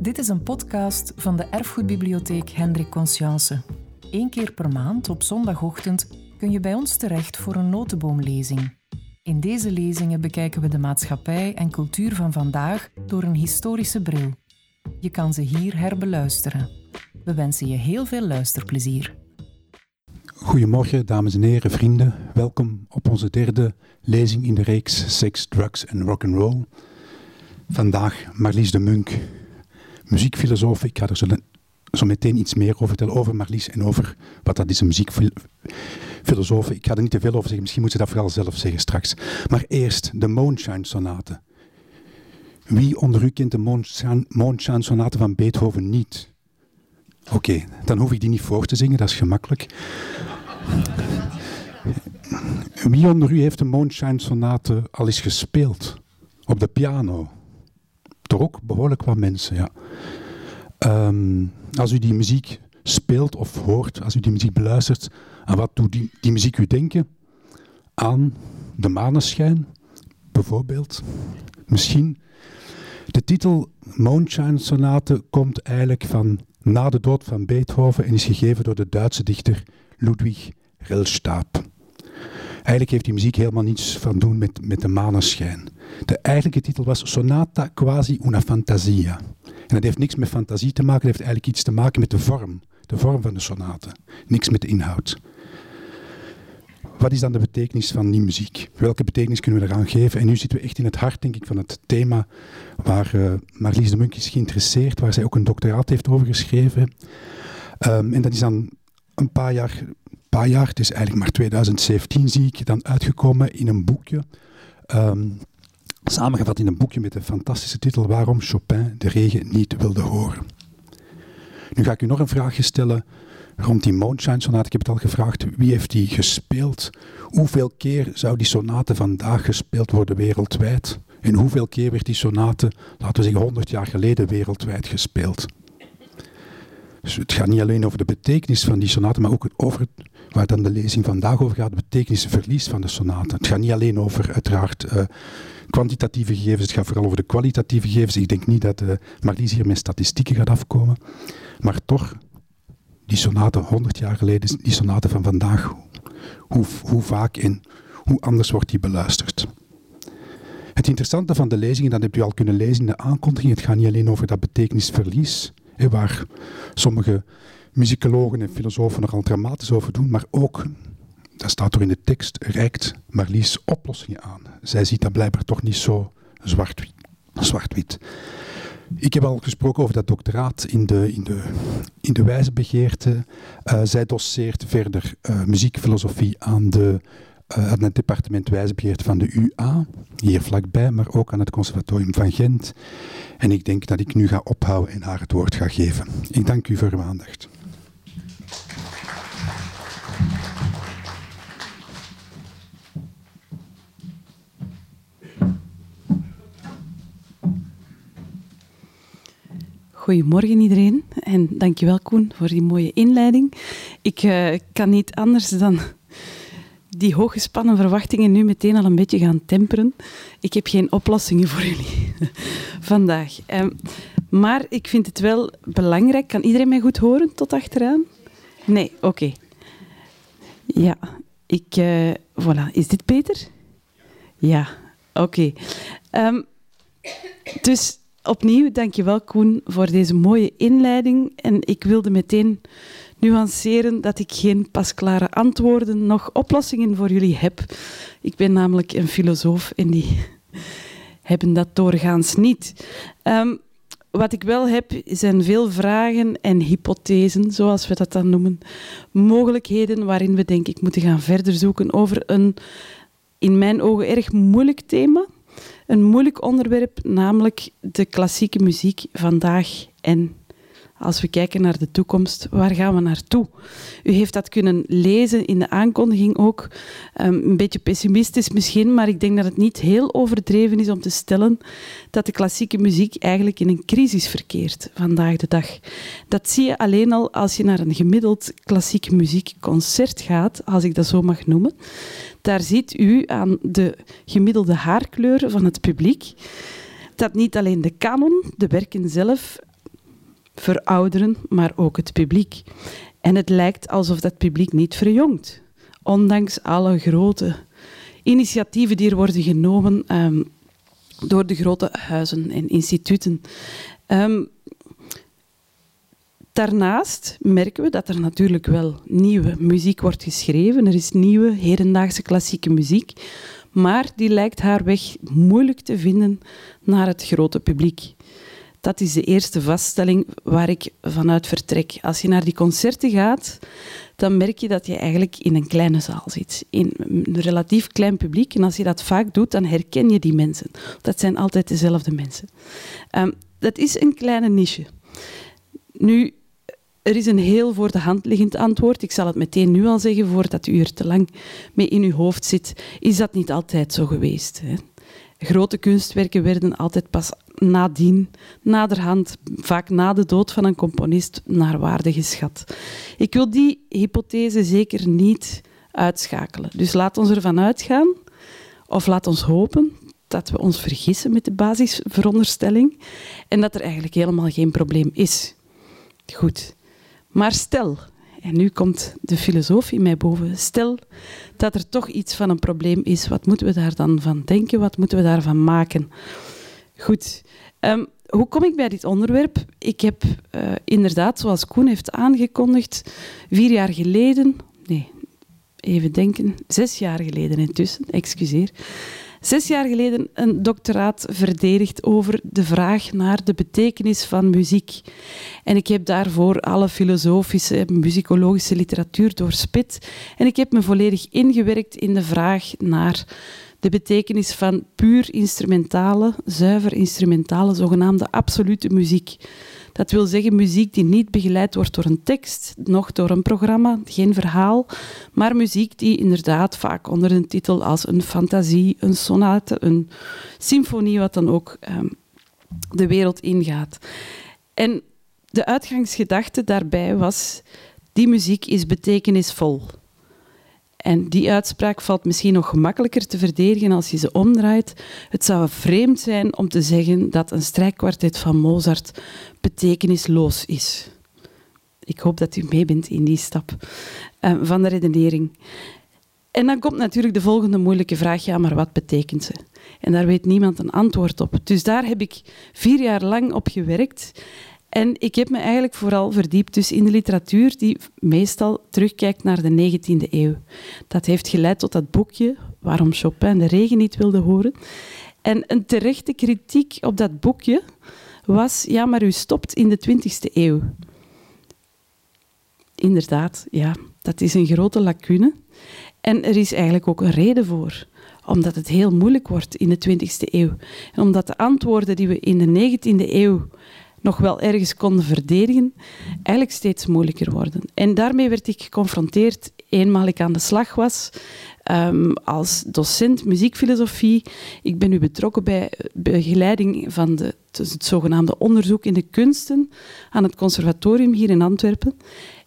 Dit is een podcast van de Erfgoedbibliotheek Hendrik Conscience. Eén keer per maand op zondagochtend kun je bij ons terecht voor een notenboomlezing. In deze lezingen bekijken we de maatschappij en cultuur van vandaag door een historische bril. Je kan ze hier herbeluisteren. We wensen je heel veel luisterplezier. Goedemorgen, dames en heren, vrienden. Welkom op onze derde lezing in de reeks Sex, Drugs en Rock'n'Roll. Vandaag Marlies de Munk, muziekfilosoof. Ik ga er zo, meteen iets meer over vertellen, over Marlies en over wat dat is, een muziekfilosoof. Ik ga er niet te veel over zeggen, misschien moet ze dat vooral zelf zeggen straks. Maar eerst de Moonshine Sonate. Wie onder u kent de Moonshine Sonate van Beethoven niet? Oké, dan hoef ik die niet voor te zingen, dat is gemakkelijk. Wie onder u heeft de Moonshine Sonate al eens gespeeld? Op de piano? Toch ook behoorlijk wat mensen, ja. Ehm, als u die muziek speelt of hoort, als u die muziek beluistert, aan wat doet die, die muziek u denken? Aan de maneschijn, bijvoorbeeld. Misschien. De titel Moonshine Sonate komt eigenlijk van na de dood van Beethoven en is gegeven door de Duitse dichter Ludwig Rellstab. Eigenlijk heeft die muziek helemaal niets van doen met, met de maneschijn. De eigenlijke titel was Sonata quasi una fantasia. En dat heeft niks met fantasie te maken, dat heeft eigenlijk iets te maken met de vorm. De vorm van de sonate. Niks met de inhoud. Wat is dan de betekenis van die muziek? Welke betekenis kunnen we eraan geven? En nu zitten we echt in het hart, denk ik, van het thema waar Marlies de Munk is geïnteresseerd, waar zij ook een doctoraat heeft over geschreven. Um, en dat is dan een paar jaar, paar jaar, het is eigenlijk maar 2017, zie ik, dan uitgekomen in een boekje. Um, samengevat in een boekje met de fantastische titel Waarom Chopin de regen niet wilde horen. Nu ga ik u nog een vraagje stellen rond die Moonshine Sonate. Ik heb het al gevraagd, wie heeft die gespeeld? Hoeveel keer zou die sonate vandaag gespeeld worden wereldwijd? En hoeveel keer werd die sonate, laten we zeggen 100 jaar geleden, wereldwijd gespeeld? Dus het gaat niet alleen over de betekenis van die sonate, maar ook over waar dan de lezing vandaag over gaat, het betekenisverlies van de sonate. Het gaat niet alleen over uiteraard uh, kwantitatieve gegevens, het gaat vooral over de kwalitatieve gegevens. Ik denk niet dat Marlies hier met statistieken gaat afkomen, maar toch, die sonate 100 jaar geleden, die sonate van vandaag, hoe, hoe vaak en hoe anders wordt die beluisterd. Het interessante van de lezingen, dat hebt u al kunnen lezen in de aankondiging, het gaat niet alleen over dat betekenisverlies, waar sommige muzikologen en filosofen nogal dramatisch over doen, maar ook, dat staat er in de tekst, reikt Marlies oplossingen aan. Zij ziet dat blijkbaar toch niet zo zwart-wit. Zwart ik heb al gesproken over dat doctoraat in de, in de, in de wijzebegeerte. Uh, zij doseert verder uh, muziekfilosofie aan de uh, aan het departement wijsbegeerte van de UA, hier vlakbij, maar ook aan het conservatorium van Gent. En ik denk dat ik nu ga ophouden en haar het woord ga geven. Ik dank u voor uw aandacht. Goedemorgen iedereen en dankjewel Koen voor die mooie inleiding. Ik uh, kan niet anders dan die hooggespannen verwachtingen nu meteen al een beetje gaan temperen. Ik heb geen oplossingen voor jullie vandaag. Um, maar ik vind het wel belangrijk. Kan iedereen mij goed horen tot achteraan? Nee, oké. Ja, ik... Uh, voilà. Is dit beter? Ja, oké. Okay. Um, dus opnieuw, dankjewel Koen voor deze mooie inleiding. En ik wilde meteen nuanceren dat ik geen pasklare antwoorden nog oplossingen voor jullie heb. Ik ben namelijk een filosoof en die hebben dat doorgaans niet. Um, wat ik wel heb, zijn veel vragen en hypothesen, zoals we dat dan noemen. Mogelijkheden waarin we, denk ik, moeten gaan verder zoeken over een, in mijn ogen, erg moeilijk thema. Een moeilijk onderwerp, namelijk de klassieke muziek vandaag en als we kijken naar de toekomst, waar gaan we naartoe? U heeft dat kunnen lezen in de aankondiging ook. Um, een beetje pessimistisch misschien, maar ik denk dat het niet heel overdreven is om te stellen dat de klassieke muziek eigenlijk in een crisis verkeert vandaag de dag. Dat zie je alleen al als je naar een gemiddeld klassieke muziekconcert gaat, als ik dat zo mag noemen. Daar ziet u aan de gemiddelde haarkleur van het publiek dat niet alleen de canon, de werken zelf, verouderen, maar ook het publiek. En het lijkt alsof dat publiek niet verjongt, ondanks alle grote initiatieven die er worden genomen um, door de grote huizen en instituten. Um, daarnaast merken we dat er natuurlijk wel nieuwe muziek wordt geschreven. Er is nieuwe hedendaagse klassieke muziek, maar die lijkt haar weg moeilijk te vinden naar het grote publiek. Dat is de eerste vaststelling waar ik vanuit vertrek. Als je naar die concerten gaat, dan merk je dat je eigenlijk in een kleine zaal zit. In een relatief klein publiek. En als je dat vaak doet, dan herken je die mensen. Dat zijn altijd dezelfde mensen. Um, dat is een kleine niche. Nu, er is een heel voor de hand liggend antwoord. Ik zal het meteen nu al zeggen, voordat u er te lang mee in uw hoofd zit. Is dat niet altijd zo geweest? Hè? Grote kunstwerken werden altijd pas nadien, naderhand, vaak na de dood van een componist, naar waarde geschat. Ik wil die hypothese zeker niet uitschakelen. Dus laat ons ervan uitgaan, of laat ons hopen, dat we ons vergissen met de basisveronderstelling en dat er eigenlijk helemaal geen probleem is. Goed. Maar stel, en nu komt de filosoof in mij boven, stel dat er toch iets van een probleem is, wat moeten we daar dan van denken? Wat moeten we daarvan maken? Goed. Um, hoe kom ik bij dit onderwerp? Ik heb uh, inderdaad, zoals Koen heeft aangekondigd, vier jaar geleden, nee, even denken, zes jaar geleden intussen, excuseer, zes jaar geleden een doctoraat verdedigd over de vraag naar de betekenis van muziek. En ik heb daarvoor alle filosofische, muzikologische literatuur doorspit. En ik heb me volledig ingewerkt in de vraag naar de betekenis van puur instrumentale, zuiver instrumentale, zogenaamde absolute muziek. Dat wil zeggen muziek die niet begeleid wordt door een tekst, nog door een programma, geen verhaal, maar muziek die inderdaad vaak onder een titel als een fantasie, een sonate, een symfonie, wat dan ook um, de wereld ingaat. En de uitgangsgedachte daarbij was, die muziek is betekenisvol. En die uitspraak valt misschien nog gemakkelijker te verdedigen als je ze omdraait. Het zou vreemd zijn om te zeggen dat een strijkkwartet van Mozart betekenisloos is. Ik hoop dat u mee bent in die stap uh, van de redenering. En dan komt natuurlijk de volgende moeilijke vraag: ja, maar wat betekent ze? En daar weet niemand een antwoord op. Dus daar heb ik vier jaar lang op gewerkt. En ik heb me eigenlijk vooral verdiept dus in de literatuur die meestal terugkijkt naar de 19e eeuw. Dat heeft geleid tot dat boekje waarom Chopin de regen niet wilde horen. En een terechte kritiek op dat boekje was, ja, maar u stopt in de 20e eeuw. Inderdaad, ja, dat is een grote lacune. En er is eigenlijk ook een reden voor omdat het heel moeilijk wordt in de 20e eeuw. Omdat de antwoorden die we in de 19e eeuw nog wel ergens konden verdedigen, eigenlijk steeds moeilijker worden. En daarmee werd ik geconfronteerd eenmaal ik aan de slag was um, als docent muziekfilosofie. Ik ben nu betrokken bij begeleiding van de, het zogenaamde onderzoek in de kunsten aan het conservatorium hier in Antwerpen.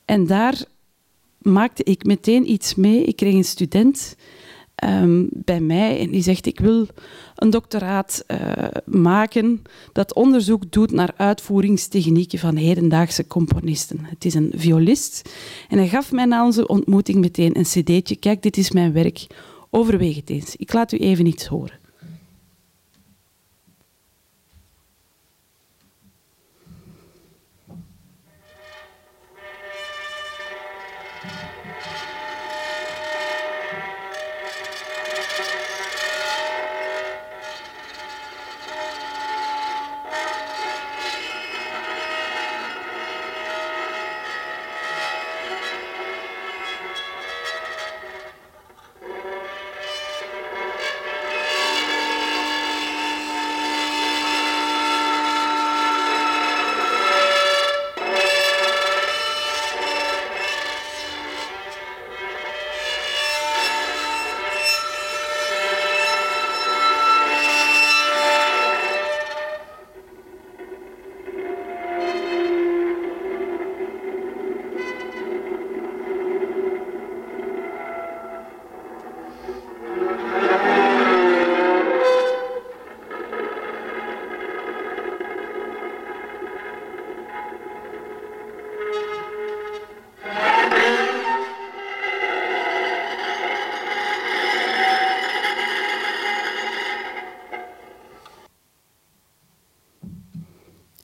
En daar maakte ik meteen iets mee. Ik kreeg een student um, bij mij en die zegt ik wil een doctoraat uh, maken dat onderzoek doet naar uitvoeringstechnieken van hedendaagse componisten. Het is een violist en hij gaf mij na onze ontmoeting meteen een cd'tje. Kijk, dit is mijn werk, overweeg het eens. Ik laat u even iets horen.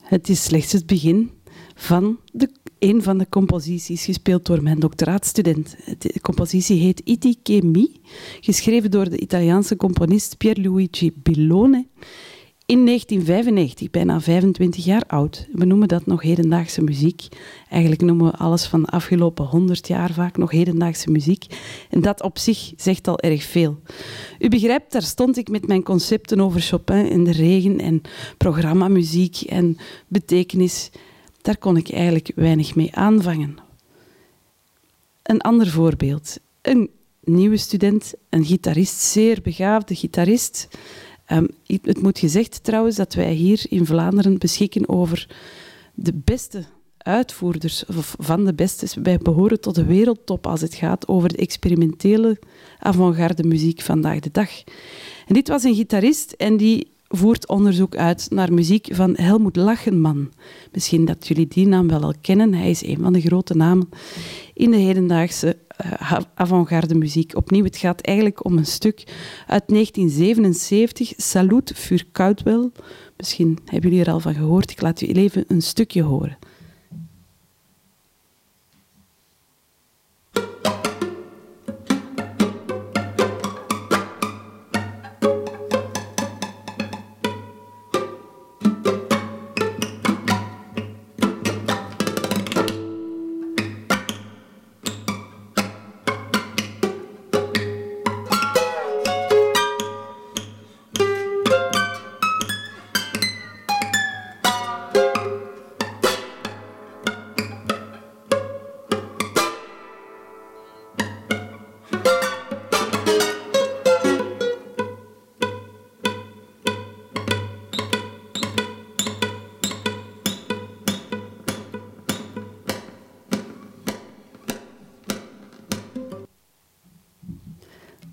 Het is slechts het begin van de, een van de composities gespeeld door mijn doctoraatstudent. De compositie heet Iti che mi, geschreven door de Italiaanse componist Pierluigi Billone in 1995, bijna 25 jaar oud. We noemen dat nog hedendaagse muziek. Eigenlijk noemen we alles van de afgelopen 100 jaar vaak nog hedendaagse muziek. En dat op zich zegt al erg veel. U begrijpt, daar stond ik met mijn concepten over Chopin en de regen en programmamuziek en betekenis. Daar kon ik eigenlijk weinig mee aanvangen. Een ander voorbeeld. Een nieuwe student, een gitarist, zeer begaafde gitarist Um, het moet gezegd trouwens dat wij hier in Vlaanderen beschikken over de beste uitvoerders, of van de beste. Wij behoren tot de wereldtop als het gaat over de experimentele avant-garde muziek vandaag de dag. En dit was een gitarist en die voert onderzoek uit naar muziek van Helmoet Lachenman. Misschien dat jullie die naam wel al kennen. Hij is een van de grote namen in de hedendaagse avant-garde muziek. Opnieuw, het gaat eigenlijk om een stuk uit 1977, Salut für Caldwell. Misschien hebben jullie er al van gehoord. Ik laat jullie even een stukje horen.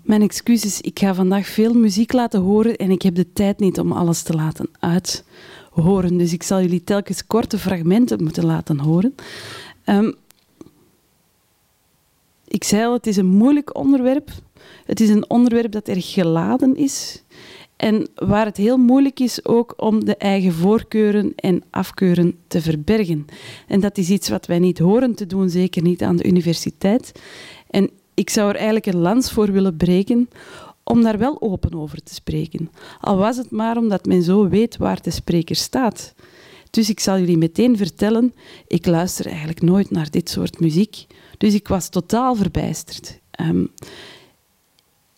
Mijn excuses, ik ga vandaag veel muziek laten horen en ik heb de tijd niet om alles te laten uithoren. Dus ik zal jullie telkens korte fragmenten moeten laten horen. Um, ik zei al, het is een moeilijk onderwerp. Het is een onderwerp dat erg geladen is. En waar het heel moeilijk is ook om de eigen voorkeuren en afkeuren te verbergen. En dat is iets wat wij niet horen te doen, zeker niet aan de universiteit. En ik zou er eigenlijk een lans voor willen breken om daar wel open over te spreken. Al was het maar omdat men zo weet waar de spreker staat. Dus ik zal jullie meteen vertellen, ik luister eigenlijk nooit naar dit soort muziek. Dus ik was totaal verbijsterd. Ehm,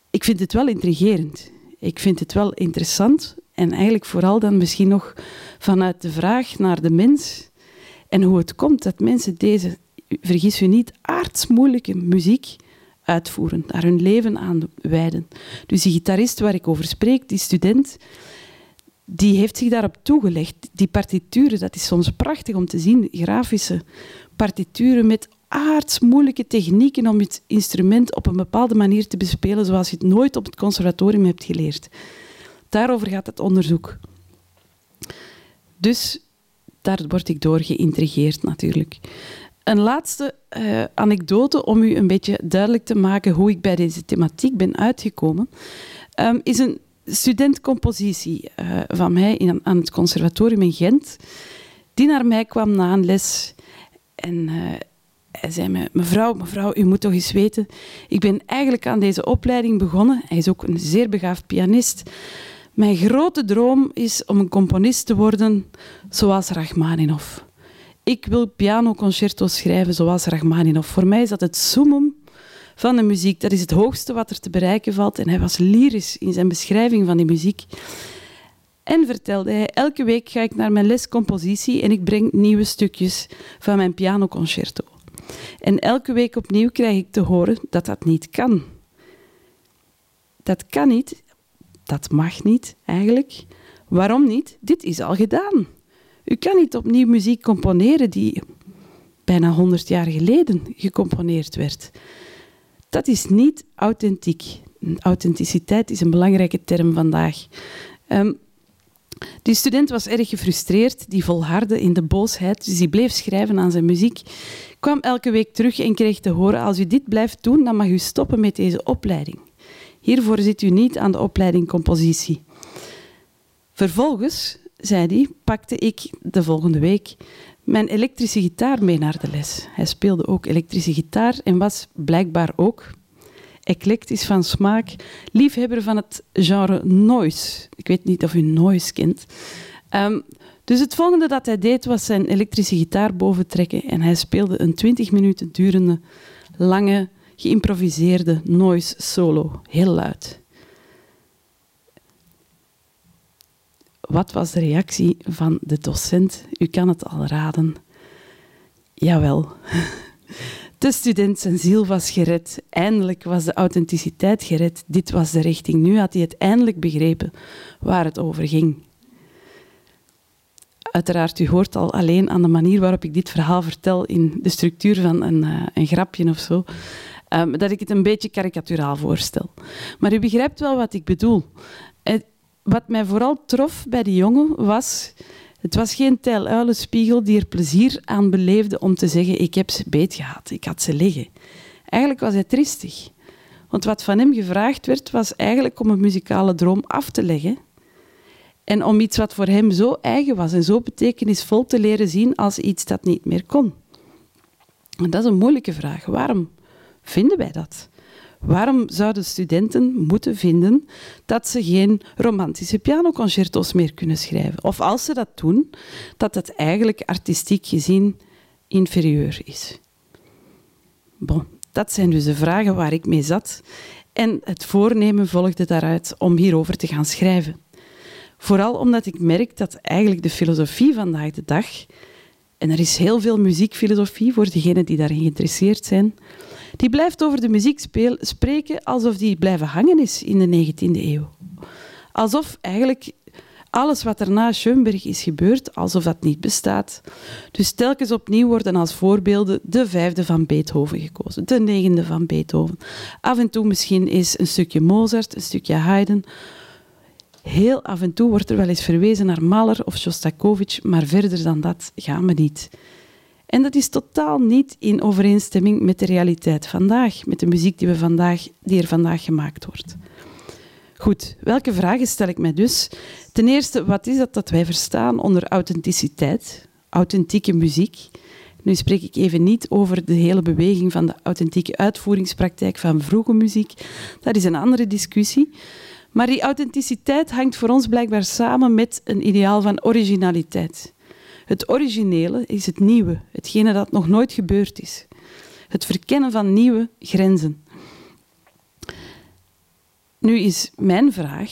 ik vind het wel intrigerend. Ik vind het wel interessant. En eigenlijk vooral dan misschien nog vanuit de vraag naar de mens en hoe het komt dat mensen deze, vergis u niet, aardsmoeilijke muziek uitvoeren, daar hun leven aan wijden. Dus die gitarist waar ik over spreek, die student, die heeft zich daarop toegelegd. Die partituren, dat is soms prachtig om te zien, grafische partituren met aardsmoeilijke technieken om het instrument op een bepaalde manier te bespelen zoals je het nooit op het conservatorium hebt geleerd. Daarover gaat het onderzoek. Dus daar word ik door geïntrigeerd natuurlijk. Een laatste uh, anekdote om u een beetje duidelijk te maken hoe ik bij deze thematiek ben uitgekomen, um, is een studentcompositie uh, van mij in, aan het conservatorium in Gent, die naar mij kwam na een les. En uh, hij zei me, mevrouw, mevrouw, u moet toch eens weten, ik ben eigenlijk aan deze opleiding begonnen. Hij is ook een zeer begaafd pianist. Mijn grote droom is om een componist te worden zoals Rachmaninoff ik wil pianoconcerto's schrijven zoals Rachmaninoff. Voor mij is dat het summum van de muziek. Dat is het hoogste wat er te bereiken valt. En hij was lyrisch in zijn beschrijving van die muziek. En vertelde hij, elke week ga ik naar mijn les compositie en ik breng nieuwe stukjes van mijn pianoconcerto. En elke week opnieuw krijg ik te horen dat dat niet kan. Dat kan niet, dat mag niet eigenlijk. Waarom niet? Dit is al gedaan. U kan niet opnieuw muziek componeren die bijna 100 jaar geleden gecomponeerd werd. Dat is niet authentiek. Authenticiteit is een belangrijke term vandaag. Um, die student was erg gefrustreerd, die volhardde in de boosheid, dus die bleef schrijven aan zijn muziek. Kwam elke week terug en kreeg te horen: als u dit blijft doen, dan mag u stoppen met deze opleiding. Hiervoor zit u niet aan de opleiding compositie. Vervolgens zei hij, pakte ik de volgende week mijn elektrische gitaar mee naar de les. Hij speelde ook elektrische gitaar en was blijkbaar ook eclectisch van smaak, liefhebber van het genre noise. Ik weet niet of u noise kent. Um, dus het volgende dat hij deed was zijn elektrische gitaar boventrekken en hij speelde een 20 minuten durende, lange, geïmproviseerde noise solo, heel luid. Wat was de reactie van de docent? U kan het al raden. Jawel. De student zijn ziel was gered. Eindelijk was de authenticiteit gered. Dit was de richting. Nu had hij het eindelijk begrepen waar het over ging. Uiteraard, u hoort al alleen aan de manier waarop ik dit verhaal vertel in de structuur van een, uh, een grapje of zo, um, dat ik het een beetje karikaturaal voorstel. Maar u begrijpt wel wat ik bedoel. Wat mij vooral trof bij die jongen was... Het was geen tijluilenspiegel die er plezier aan beleefde om te zeggen ik heb ze beet gehad, ik had ze liggen. Eigenlijk was hij tristig. Want wat van hem gevraagd werd, was eigenlijk om een muzikale droom af te leggen en om iets wat voor hem zo eigen was en zo betekenisvol te leren zien als iets dat niet meer kon. En dat is een moeilijke vraag. Waarom vinden wij dat? Waarom zouden studenten moeten vinden dat ze geen romantische pianoconcerto's meer kunnen schrijven? Of als ze dat doen, dat het eigenlijk artistiek gezien inferieur is? Bon, dat zijn dus de vragen waar ik mee zat. En het voornemen volgde daaruit om hierover te gaan schrijven. Vooral omdat ik merk dat eigenlijk de filosofie vandaag de dag, en er is heel veel muziekfilosofie voor degenen die daarin geïnteresseerd zijn, die blijft over de muziek speel, spreken alsof die blijven hangen is in de 19e eeuw. Alsof eigenlijk alles wat er na Schoenberg is gebeurd, alsof dat niet bestaat. Dus telkens opnieuw worden als voorbeelden de vijfde van Beethoven gekozen, de negende van Beethoven. Af en toe misschien is een stukje Mozart, een stukje Haydn, Heel af en toe wordt er wel eens verwezen naar Mahler of Shostakovich, maar verder dan dat gaan we niet. En dat is totaal niet in overeenstemming met de realiteit vandaag, met de muziek die, we vandaag, die er vandaag gemaakt wordt. Goed, welke vragen stel ik mij dus? Ten eerste, wat is dat dat wij verstaan onder authenticiteit, authentieke muziek? Nu spreek ik even niet over de hele beweging van de authentieke uitvoeringspraktijk van vroege muziek. Dat is een andere discussie. Maar die authenticiteit hangt voor ons blijkbaar samen met een ideaal van originaliteit. Het originele is het nieuwe, hetgene dat nog nooit gebeurd is. Het verkennen van nieuwe grenzen. Nu is mijn vraag: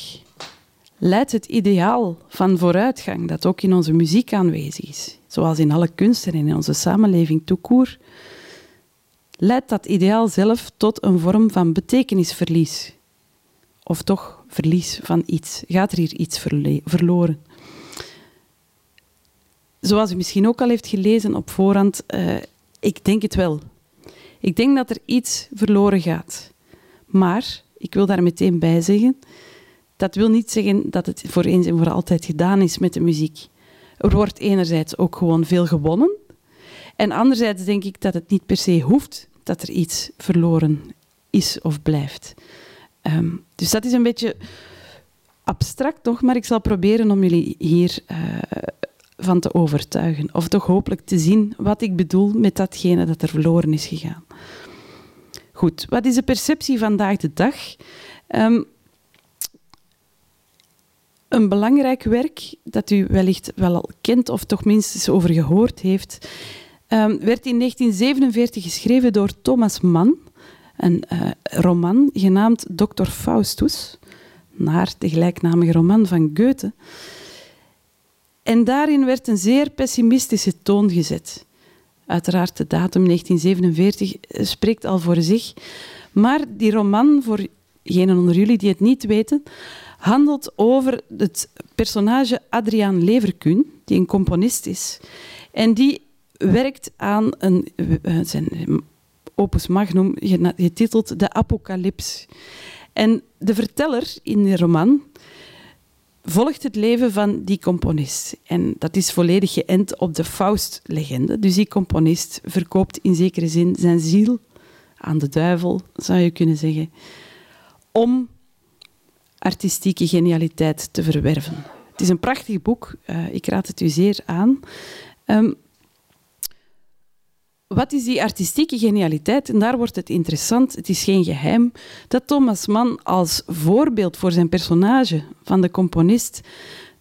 leidt het ideaal van vooruitgang, dat ook in onze muziek aanwezig is, zoals in alle kunsten en in onze samenleving toekoer, leidt dat ideaal zelf tot een vorm van betekenisverlies? Of toch verlies van iets? Gaat er hier iets verloren? Zoals u misschien ook al heeft gelezen op voorhand, uh, ik denk het wel. Ik denk dat er iets verloren gaat. Maar, ik wil daar meteen bij zeggen, dat wil niet zeggen dat het voor eens en voor altijd gedaan is met de muziek. Er wordt enerzijds ook gewoon veel gewonnen. En anderzijds denk ik dat het niet per se hoeft dat er iets verloren is of blijft. Ehm, dus dat is een beetje abstract toch, maar ik zal proberen om jullie hier uh, van te overtuigen. Of toch hopelijk te zien wat ik bedoel met datgene dat er verloren is gegaan. Goed, wat is de perceptie vandaag de dag? Um, een belangrijk werk dat u wellicht wel al kent of toch minstens over gehoord heeft, um, werd in 1947 geschreven door Thomas Mann een uh, roman genaamd Dr. Faustus, naar de gelijknamige roman van Goethe. En daarin werd een zeer pessimistische toon gezet. Uiteraard, de datum 1947 eh, spreekt al voor zich. Maar die roman, voor degenen onder jullie die het niet weten, handelt over het personage Adriaan Leverkuhn, die een componist is. En die werkt aan een, eh, zijn opus magnum, getiteld De Apocalyps. En de verteller in de roman volgt het leven van die componist. En dat is volledig geënt op de Faust-legende. Dus die componist verkoopt in zekere zin zijn ziel aan de duivel, zou je kunnen zeggen, om artistieke genialiteit te verwerven. Het is een prachtig boek. Uh, ik raad het u zeer aan. Um, wat is die artistieke genialiteit? En daar wordt het interessant, het is geen geheim, dat Thomas Mann als voorbeeld voor zijn personage van de componist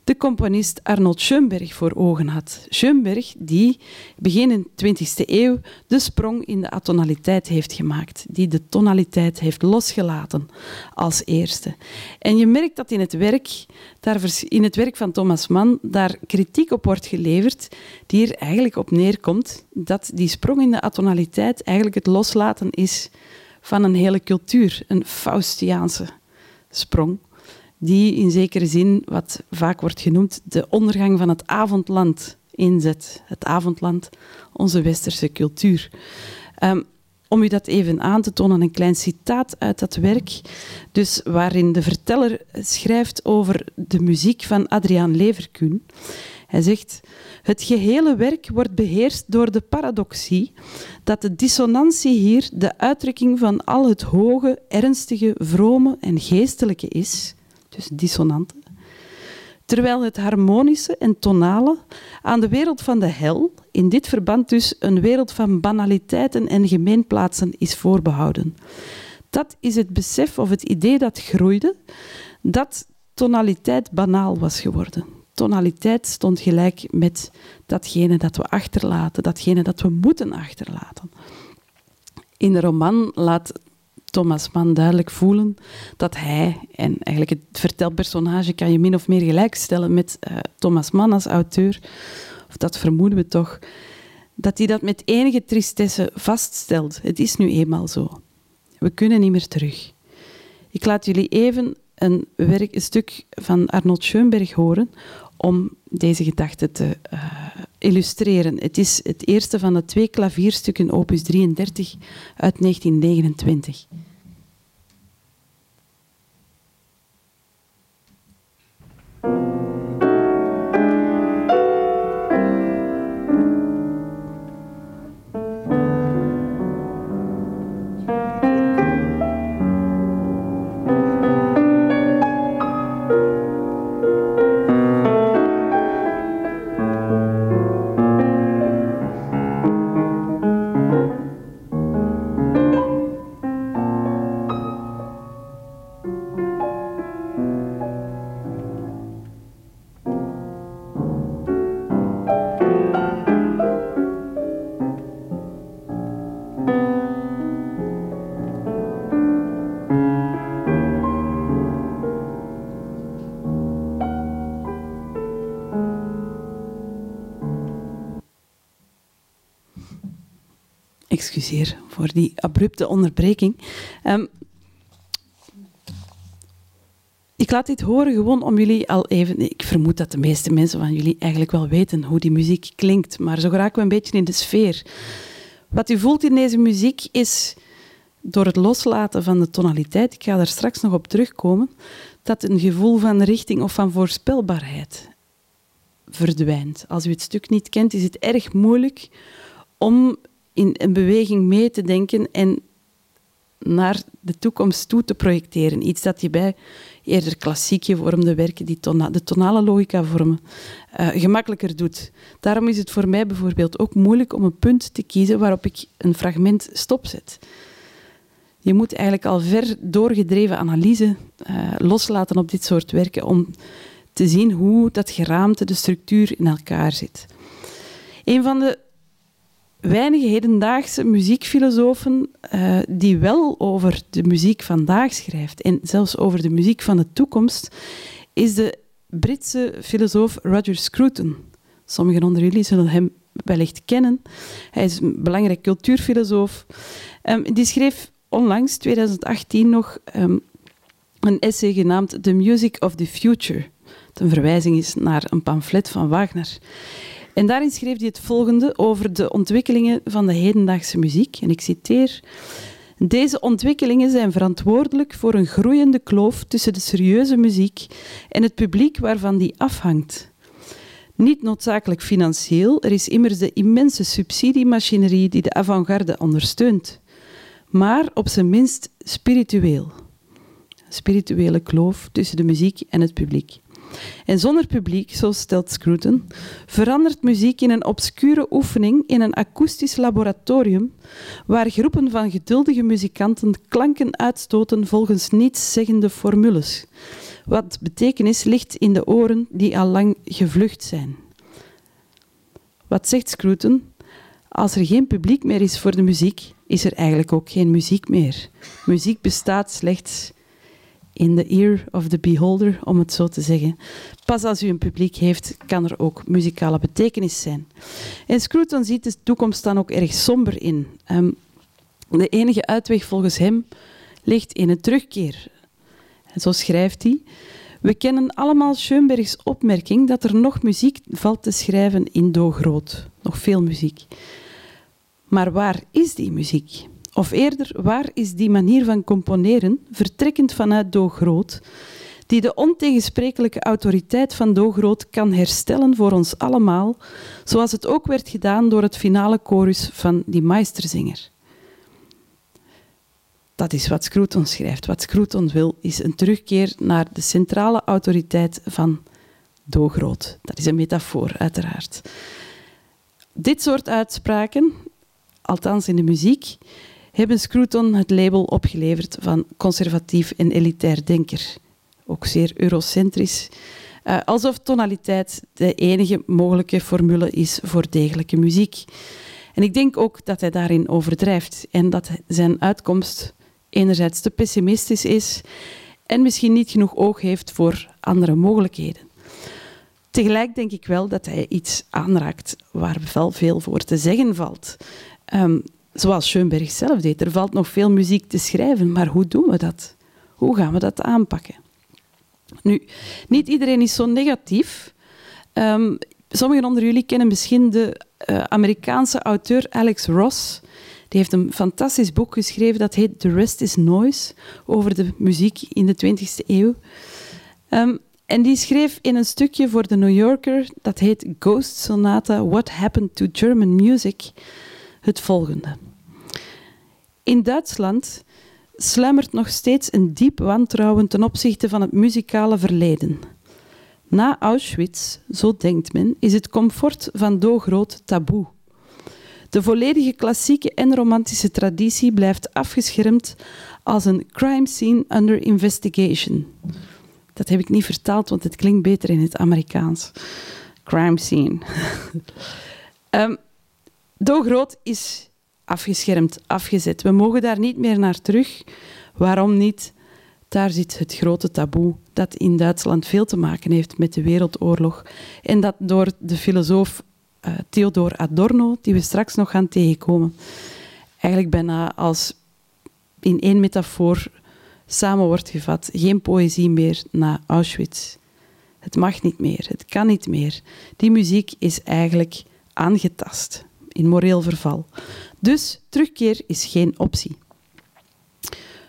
de componist Arnold Schoenberg voor ogen had. Schoenberg die begin 20e eeuw de sprong in de atonaliteit heeft gemaakt, die de tonaliteit heeft losgelaten als eerste. En je merkt dat in het werk, daar, in het werk van Thomas Mann daar kritiek op wordt geleverd, die er eigenlijk op neerkomt dat die sprong in de atonaliteit eigenlijk het loslaten is van een hele cultuur, een Faustiaanse sprong die in zekere zin, wat vaak wordt genoemd, de ondergang van het avondland inzet. Het avondland, onze westerse cultuur. Um, om u dat even aan te tonen, een klein citaat uit dat werk, dus waarin de verteller schrijft over de muziek van Adriaan Leverkuhn. Hij zegt: Het gehele werk wordt beheerst door de paradoxie dat de dissonantie hier de uitdrukking van al het hoge, ernstige, vrome en geestelijke is, dus dissonante. Terwijl het harmonische en tonale aan de wereld van de hel, in dit verband dus een wereld van banaliteiten en gemeenplaatsen, is voorbehouden. Dat is het besef of het idee dat groeide, dat tonaliteit banaal was geworden. Tonaliteit stond gelijk met datgene dat we achterlaten, datgene dat we moeten achterlaten. In de roman laat Thomas Mann duidelijk voelen dat hij, en eigenlijk het vertelpersonage kan je min of meer gelijkstellen met uh, Thomas Mann als auteur, of dat vermoeden we toch, dat hij dat met enige tristesse vaststelt. Het is nu eenmaal zo. We kunnen niet meer terug. Ik laat jullie even een, werk, een stuk van Arnold Schoenberg horen om deze gedachte te uh, illustreren. Het is het eerste van de twee klavierstukken, opus 33 uit 1929. Die abrupte onderbreking. Um, ik laat dit horen gewoon om jullie al even. Ik vermoed dat de meeste mensen van jullie eigenlijk wel weten hoe die muziek klinkt, maar zo geraken we een beetje in de sfeer. Wat u voelt in deze muziek is door het loslaten van de tonaliteit, ik ga daar straks nog op terugkomen, dat een gevoel van richting of van voorspelbaarheid verdwijnt. Als u het stuk niet kent, is het erg moeilijk om in een beweging mee te denken en naar de toekomst toe te projecteren. Iets dat je bij eerder klassiek gevormde werken, die de tonale logica vormen, uh, gemakkelijker doet. Daarom is het voor mij bijvoorbeeld ook moeilijk om een punt te kiezen waarop ik een fragment stopzet. Je moet eigenlijk al ver doorgedreven analyse uh, loslaten op dit soort werken om te zien hoe dat geraamte, de structuur in elkaar zit. Een van de weinige hedendaagse muziekfilosofen uh, die wel over de muziek vandaag schrijft en zelfs over de muziek van de toekomst, is de Britse filosoof Roger Scruton. Sommigen onder jullie zullen hem wellicht kennen. Hij is een belangrijk cultuurfilosoof. Um, die schreef onlangs, 2018 nog, um, een essay genaamd The Music of the Future. Een verwijzing is naar een pamflet van Wagner. En daarin schreef hij het volgende over de ontwikkelingen van de hedendaagse muziek. En ik citeer. Deze ontwikkelingen zijn verantwoordelijk voor een groeiende kloof tussen de serieuze muziek en het publiek waarvan die afhangt. Niet noodzakelijk financieel, er is immers de immense subsidiemachinerie die de avant-garde ondersteunt, maar op zijn minst spiritueel. Spirituele kloof tussen de muziek en het publiek. En zonder publiek, zo stelt Scruton, verandert muziek in een obscure oefening in een akoestisch laboratorium waar groepen van geduldige muzikanten klanken uitstoten volgens nietszeggende formules. Wat betekenis ligt in de oren die al lang gevlucht zijn. Wat zegt Scruton? Als er geen publiek meer is voor de muziek, is er eigenlijk ook geen muziek meer. Muziek bestaat slechts in the ear of the beholder, om het zo te zeggen. Pas als u een publiek heeft, kan er ook muzikale betekenis zijn. En Scruton ziet de toekomst dan ook erg somber in. Um, de enige uitweg volgens hem ligt in een terugkeer. En zo schrijft hij. We kennen allemaal Schoenbergs opmerking dat er nog muziek valt te schrijven in Do Groot. Nog veel muziek. Maar waar is die muziek? Of eerder, waar is die manier van componeren, vertrekkend vanuit Do Groot, die de ontegensprekelijke autoriteit van Do Groot kan herstellen voor ons allemaal, zoals het ook werd gedaan door het finale chorus van die meesterzinger? Dat is wat Scruton schrijft. Wat Scruton wil, is een terugkeer naar de centrale autoriteit van Do Groot. Dat is een metafoor, uiteraard. Dit soort uitspraken, althans in de muziek, hebben Scruton het label opgeleverd van conservatief en elitair denker. Ook zeer eurocentrisch. Uh, alsof tonaliteit de enige mogelijke formule is voor degelijke muziek. En ik denk ook dat hij daarin overdrijft en dat zijn uitkomst enerzijds te pessimistisch is en misschien niet genoeg oog heeft voor andere mogelijkheden. Tegelijk denk ik wel dat hij iets aanraakt waar wel veel voor te zeggen valt. Um, zoals Schoenberg zelf deed. Er valt nog veel muziek te schrijven, maar hoe doen we dat? Hoe gaan we dat aanpakken? Nu, niet iedereen is zo negatief. Um, sommigen onder jullie kennen misschien de uh, Amerikaanse auteur Alex Ross. Die heeft een fantastisch boek geschreven dat heet The Rest is Noise, over de muziek in de 20e eeuw. Um, en die schreef in een stukje voor de New Yorker, dat heet Ghost Sonata, What Happened to German Music, het volgende. In Duitsland sluimert nog steeds een diep wantrouwen ten opzichte van het muzikale verleden. Na Auschwitz, zo denkt men, is het comfort van Do groot taboe. De volledige klassieke en romantische traditie blijft afgeschermd als een crime scene under investigation. Dat heb ik niet vertaald, want het klinkt beter in het Amerikaans. Crime scene. um, Do Groot is afgeschermd, afgezet. We mogen daar niet meer naar terug. Waarom niet? Daar zit het grote taboe dat in Duitsland veel te maken heeft met de Wereldoorlog en dat door de filosoof uh, Theodor Adorno, die we straks nog gaan tegenkomen, eigenlijk bijna als in één metafoor samen wordt gevat. Geen poëzie meer na Auschwitz. Het mag niet meer, het kan niet meer. Die muziek is eigenlijk aangetast, in moreel verval. Dus terugkeer is geen optie.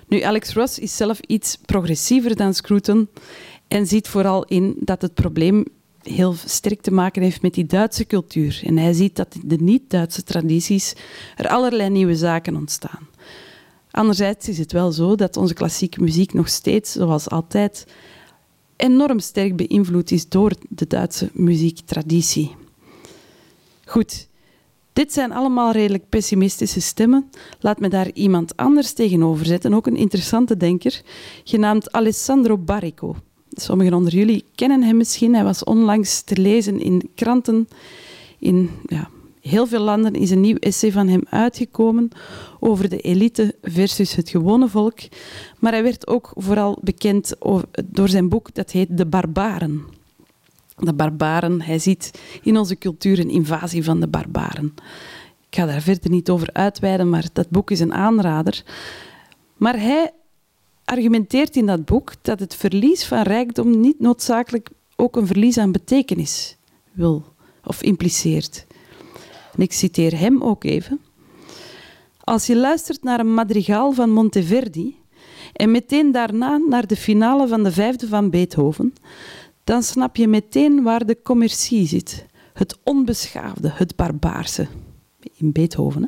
Nu, Alex Ross is zelf iets progressiever dan Scruton en ziet vooral in dat het probleem heel sterk te maken heeft met die Duitse cultuur. En hij ziet dat in de niet-Duitse tradities er allerlei nieuwe zaken ontstaan. Anderzijds is het wel zo dat onze klassieke muziek nog steeds, zoals altijd, enorm sterk beïnvloed is door de Duitse muziektraditie. Goed, dit zijn allemaal redelijk pessimistische stemmen. Laat me daar iemand anders tegenover zetten, ook een interessante denker, genaamd Alessandro Barrico. Sommigen onder jullie kennen hem misschien. Hij was onlangs te lezen in kranten. In ja, heel veel landen is een nieuw essay van hem uitgekomen over de elite versus het gewone volk. Maar hij werd ook vooral bekend door zijn boek dat heet De Barbaren de barbaren. Hij ziet in onze cultuur een invasie van de barbaren. Ik ga daar verder niet over uitweiden, maar dat boek is een aanrader. Maar hij argumenteert in dat boek dat het verlies van rijkdom niet noodzakelijk ook een verlies aan betekenis wil of impliceert. Ik citeer hem ook even. Als je luistert naar een madrigaal van Monteverdi en meteen daarna naar de finale van de vijfde van Beethoven, dan snap je meteen waar de commercie zit. Het onbeschaafde, het barbaarse. In Beethoven. Hè?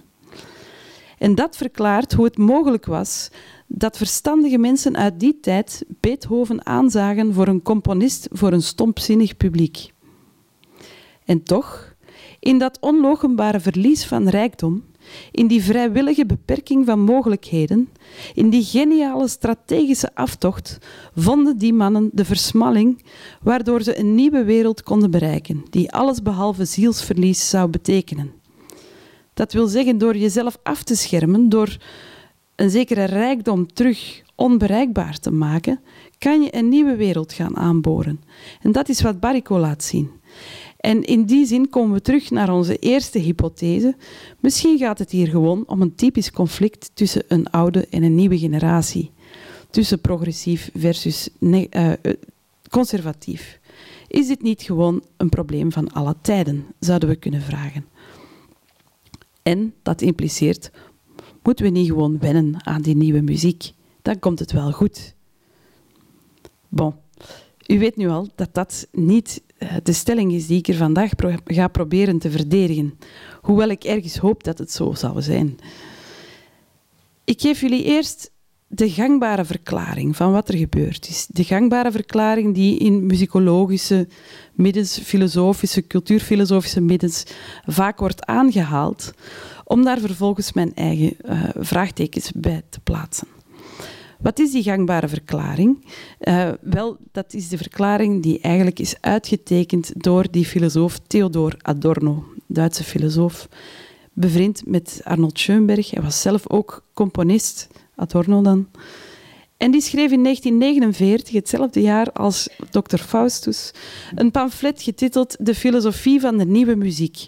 En dat verklaart hoe het mogelijk was dat verstandige mensen uit die tijd Beethoven aanzagen voor een componist voor een stompzinnig publiek. En toch, in dat onlogenbare verlies van rijkdom, in die vrijwillige beperking van mogelijkheden, in die geniale strategische aftocht, vonden die mannen de versmalling waardoor ze een nieuwe wereld konden bereiken, die allesbehalve zielsverlies zou betekenen. Dat wil zeggen door jezelf af te schermen, door een zekere rijkdom terug onbereikbaar te maken, kan je een nieuwe wereld gaan aanboren. En dat is wat Barrico laat zien. En in die zin komen we terug naar onze eerste hypothese. Misschien gaat het hier gewoon om een typisch conflict tussen een oude en een nieuwe generatie. Tussen progressief versus uh, conservatief. Is dit niet gewoon een probleem van alle tijden, zouden we kunnen vragen. En dat impliceert, moeten we niet gewoon wennen aan die nieuwe muziek? Dan komt het wel goed. Bon, u weet nu al dat dat niet eh, de stelling is die ik er vandaag ga proberen te verdedigen. Hoewel ik ergens hoop dat het zo zal zijn. Ik geef jullie eerst de gangbare verklaring van wat er gebeurd is. De gangbare verklaring die in muzikologische middens, filosofische, cultuurfilosofische middens vaak wordt aangehaald, om daar vervolgens mijn eigen uh, vraagtekens bij te plaatsen. Wat is die gangbare verklaring? Uh, wel, dat is de verklaring die eigenlijk is uitgetekend door die filosoof Theodor Adorno, Duitse filosoof, bevriend met Arnold Schoenberg. Hij was zelf ook componist, Adorno dan. En die schreef in 1949, hetzelfde jaar als Dr. Faustus, een pamflet getiteld De filosofie van de nieuwe muziek.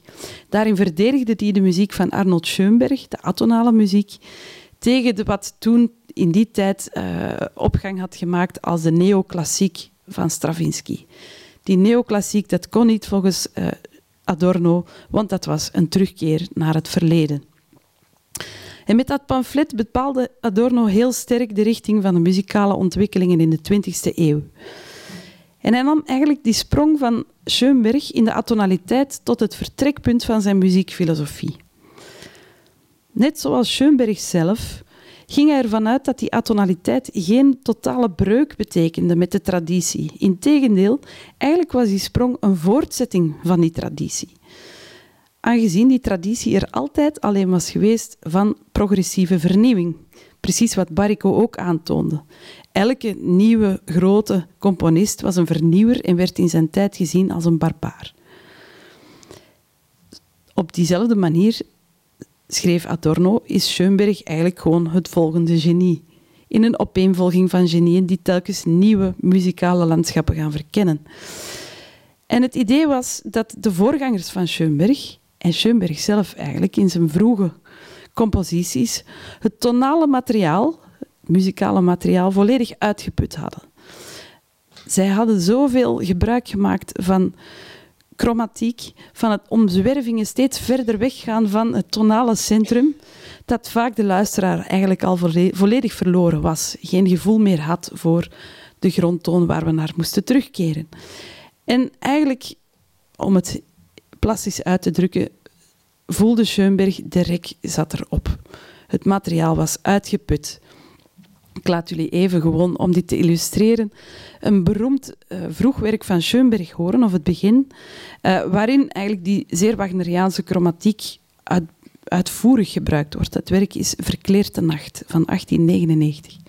Daarin verdedigde hij de muziek van Arnold Schoenberg, de atonale muziek, tegen de, wat toen in die tijd uh, opgang had gemaakt als de neoclassiek van Stravinsky. Die neoclassiek, dat kon niet volgens uh, Adorno, want dat was een terugkeer naar het verleden. En met dat pamflet bepaalde Adorno heel sterk de richting van de muzikale ontwikkelingen in de 20e eeuw. En hij nam eigenlijk die sprong van Schoenberg in de atonaliteit tot het vertrekpunt van zijn muziekfilosofie. Net zoals Schoenberg zelf ging hij ervan uit dat die atonaliteit geen totale breuk betekende met de traditie. Integendeel, eigenlijk was die sprong een voortzetting van die traditie. Aangezien die traditie er altijd alleen was geweest van progressieve vernieuwing. Precies wat Barrico ook aantoonde. Elke nieuwe grote componist was een vernieuwer en werd in zijn tijd gezien als een barbaar. Op diezelfde manier schreef Adorno, is Schoenberg eigenlijk gewoon het volgende genie. In een opeenvolging van genieën die telkens nieuwe muzikale landschappen gaan verkennen. En het idee was dat de voorgangers van Schoenberg, en Schoenberg zelf eigenlijk in zijn vroege composities, het tonale materiaal, het muzikale materiaal, volledig uitgeput hadden. Zij hadden zoveel gebruik gemaakt van chromatiek, van het omzwervingen steeds verder weggaan van het tonale centrum, dat vaak de luisteraar eigenlijk al volledig verloren was, geen gevoel meer had voor de grondtoon waar we naar moesten terugkeren. En eigenlijk, om het plastisch uit te drukken, voelde Schoenberg de rek zat erop. Het materiaal was uitgeput. Ik laat jullie even gewoon om dit te illustreren een beroemd uh, vroegwerk van Schoenberg horen, of het begin, uh, waarin eigenlijk die zeer Wagneriaanse chromatiek uit, uitvoerig gebruikt wordt. Het werk is Verkleerde Nacht van 1899.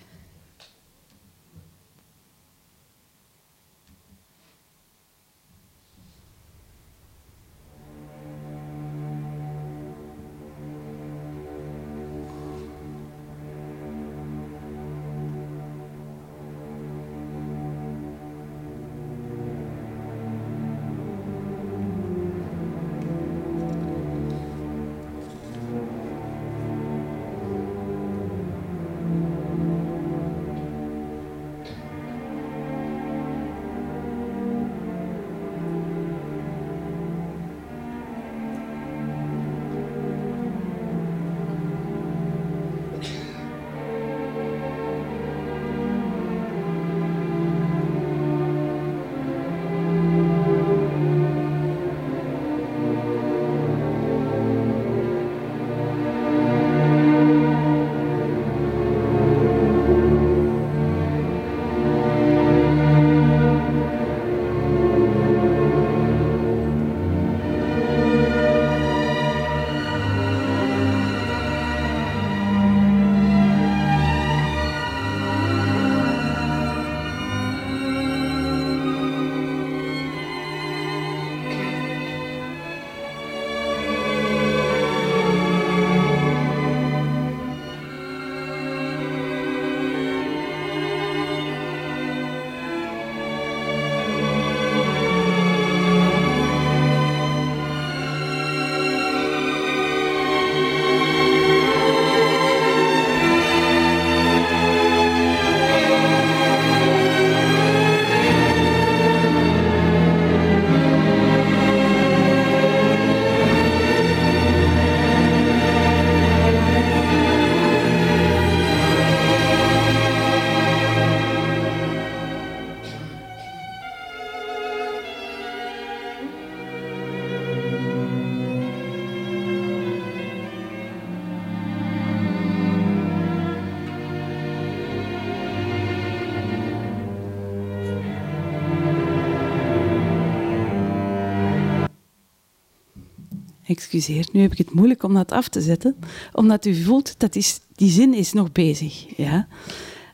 Nu heb ik het moeilijk om dat af te zetten, omdat u voelt dat die, zin is nog bezig. Ja?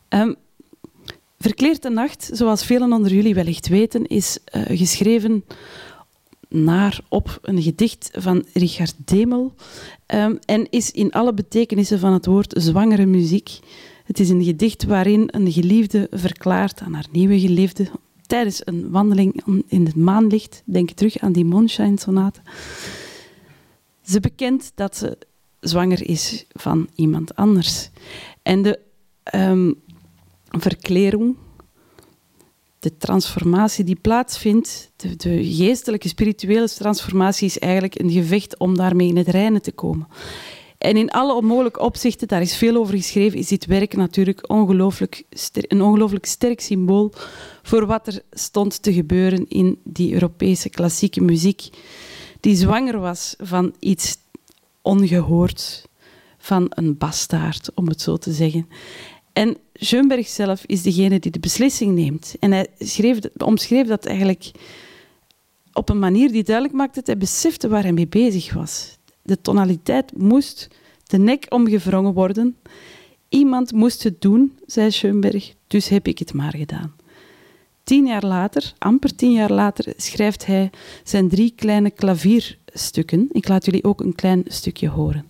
Um, Verkleerd de Nacht, zoals velen onder jullie wellicht weten, is uh, geschreven naar op een gedicht van Richard Demel um, en is in alle betekenissen van het woord zwangere muziek. Het is een gedicht waarin een geliefde verklaart aan haar nieuwe geliefde tijdens een wandeling in het maanlicht, denk terug aan die Mondschein-sonate, ze bekent dat ze zwanger is van iemand anders. En de um, verklering, de transformatie die plaatsvindt, de, de, geestelijke, spirituele transformatie, is eigenlijk een gevecht om daarmee in het reinen te komen. En in alle onmogelijke opzichten, daar is veel over geschreven, is dit werk natuurlijk ongelooflijk een ongelooflijk sterk symbool voor wat er stond te gebeuren in die Europese klassieke muziek, die zwanger was van iets ongehoord, van een bastaard, om het zo te zeggen. En Schoenberg zelf is degene die de beslissing neemt. En hij schreef, omschreef dat eigenlijk op een manier die duidelijk maakte dat hij besefte waar hij mee bezig was. De tonaliteit moest de nek omgevrongen worden. Iemand moest het doen, zei Schoenberg, dus heb ik het maar gedaan. Tien jaar later, amper tien jaar later, schrijft hij zijn drie kleine klavierstukken. Ik laat jullie ook een klein stukje horen.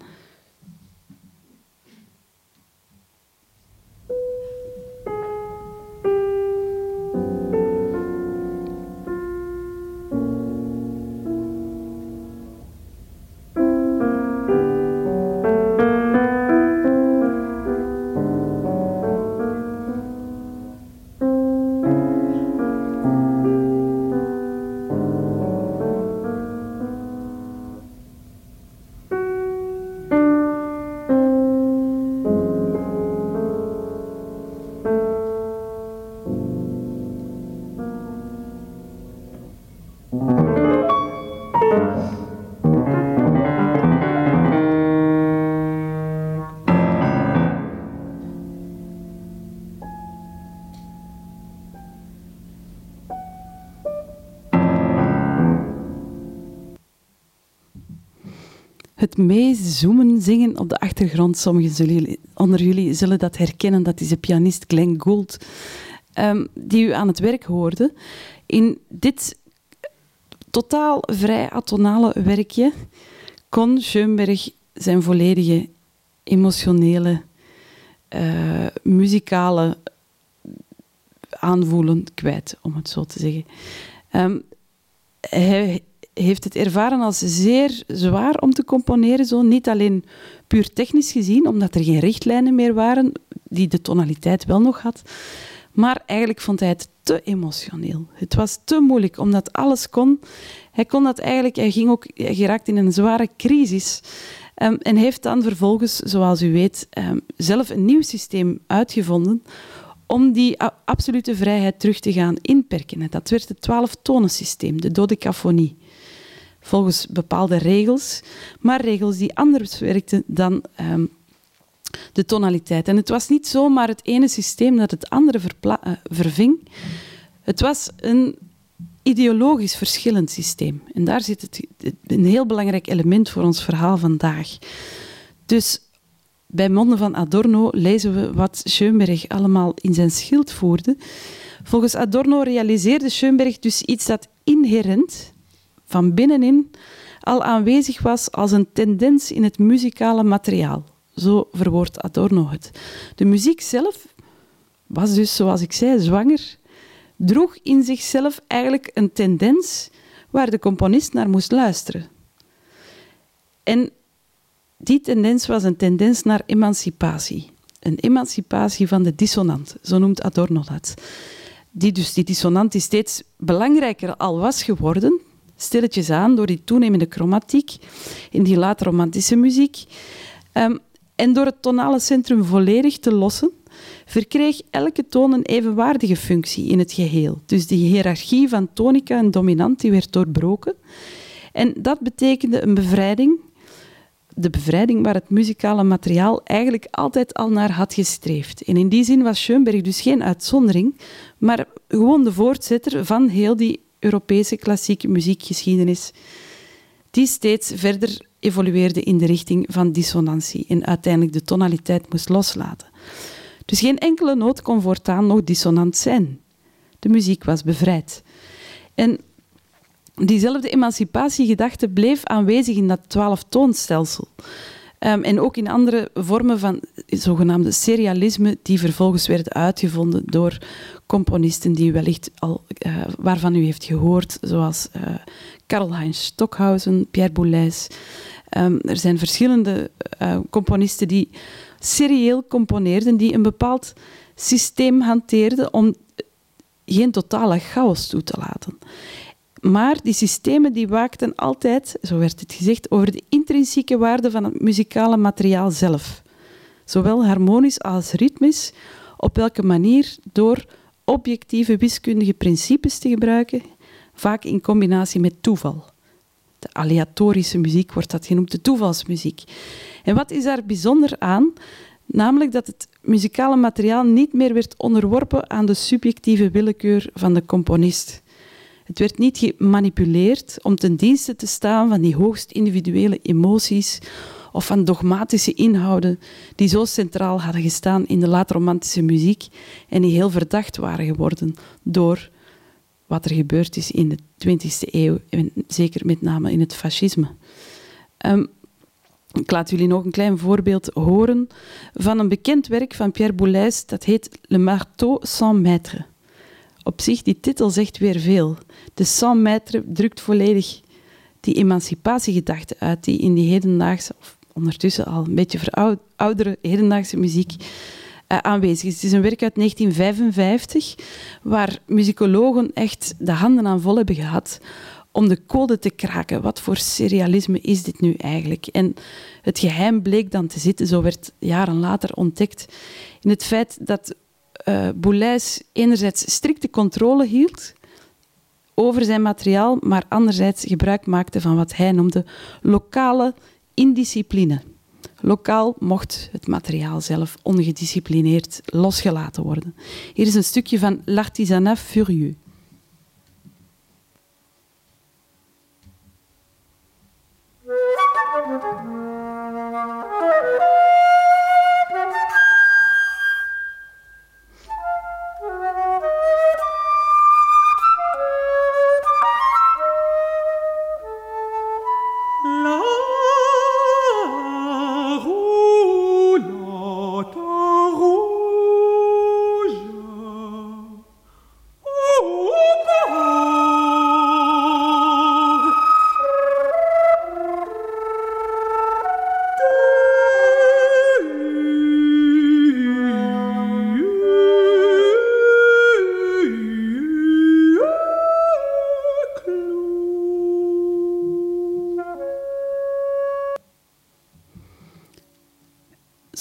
Het meezoomen zingen op de achtergrond. Sommigen jullie, onder jullie zullen dat herkennen. Dat is de pianist Glenn Gould, um, die u aan het werk hoorde. In dit totaal vrij atonale werkje kon Schoenberg zijn volledige emotionele, uh, muzikale aanvoelen kwijt, om het zo te zeggen. Um, hij heeft het ervaren als zeer zwaar om te componeren. Zo. Niet alleen puur technisch gezien, omdat er geen richtlijnen meer waren, die de tonaliteit wel nog had. Maar eigenlijk vond hij het te emotioneel. Het was te moeilijk, omdat alles kon. Hij kon dat eigenlijk, hij ging ook, geraakt in een zware crisis. Um, en heeft dan vervolgens, zoals u weet, um, zelf een nieuw systeem uitgevonden om die absolute vrijheid terug te gaan inperken. Dat werd het twaalftonensysteem, de dodecafonie volgens bepaalde regels, maar regels die anders werkten dan um, de tonaliteit. En het was niet zomaar het ene systeem dat het andere uh, verving. Het was een ideologisch verschillend systeem. En daar zit het, een heel belangrijk element voor ons verhaal vandaag. Dus bij monden van Adorno lezen we wat Schoenberg allemaal in zijn schild voerde. Volgens Adorno realiseerde Schoenberg dus iets dat inherent van binnenin al aanwezig was als een tendens in het muzikale materiaal. Zo verwoordt Adorno het. De muziek zelf was dus, zoals ik zei, zwanger, droeg in zichzelf eigenlijk een tendens waar de componist naar moest luisteren. En die tendens was een tendens naar emancipatie. Een emancipatie van de dissonant, zo noemt Adorno dat. Die dus die dissonant die steeds belangrijker al was geworden, stilletjes aan door die toenemende chromatiek in die laat romantische muziek. Um, en door het tonale centrum volledig te lossen, verkreeg elke toon een evenwaardige functie in het geheel. Dus die hiërarchie van tonica en dominant die werd doorbroken. En dat betekende een bevrijding, de bevrijding waar het muzikale materiaal eigenlijk altijd al naar had gestreefd. En in die zin was Schoenberg dus geen uitzondering, maar gewoon de voortzetter van heel die Europese klassieke muziekgeschiedenis, die steeds verder evolueerde in de richting van dissonantie en uiteindelijk de tonaliteit moest loslaten. Dus geen enkele noot kon voortaan nog dissonant zijn. De muziek was bevrijd. En diezelfde emancipatiegedachte bleef aanwezig in dat twaalftoonstelsel. Um, en ook in andere vormen van zogenaamde serialisme, die vervolgens werden uitgevonden door componisten die wellicht al, uh, waarvan u heeft gehoord, zoals uh, Karl-Heinz Stockhausen, Pierre Boulez. Um, er zijn verschillende uh, componisten die serieel componeerden, die een bepaald systeem hanteerden om geen totale chaos toe te laten. Maar die systemen die waakten altijd, zo werd het gezegd, over de intrinsieke waarde van het muzikale materiaal zelf. Zowel harmonisch als ritmisch, op welke manier door objectieve wiskundige principes te gebruiken, vaak in combinatie met toeval. De aleatorische muziek wordt dat genoemd, de toevalsmuziek. En wat is daar bijzonder aan? Namelijk dat het muzikale materiaal niet meer werd onderworpen aan de subjectieve willekeur van de componist. Het werd niet gemanipuleerd om ten dienste te staan van die hoogst individuele emoties of van dogmatische inhouden die zo centraal hadden gestaan in de laat-romantische muziek en die heel verdacht waren geworden door wat er gebeurd is in de 20e eeuw, en zeker met name in het fascisme. Um, ik laat jullie nog een klein voorbeeld horen van een bekend werk van Pierre Boulez, dat heet Le Marteau sans maître. Op zich, die titel zegt weer veel. De sans maître drukt volledig die emancipatiegedachte uit die in die hedendaagse, of ondertussen al een beetje verouderde hedendaagse muziek uh, aanwezig is. Het is een werk uit 1955 waar muzikologen echt de handen aan vol hebben gehad om de code te kraken. Wat voor serialisme is dit nu eigenlijk? En het geheim bleek dan te zitten, zo werd jaren later ontdekt, in het feit dat uh, Boulez enerzijds strikte controle hield over zijn materiaal, maar anderzijds gebruik maakte van wat hij noemde lokale indiscipline. Lokaal mocht het materiaal zelf ongedisciplineerd losgelaten worden. Hier is een stukje van L'Artisanat Furieux.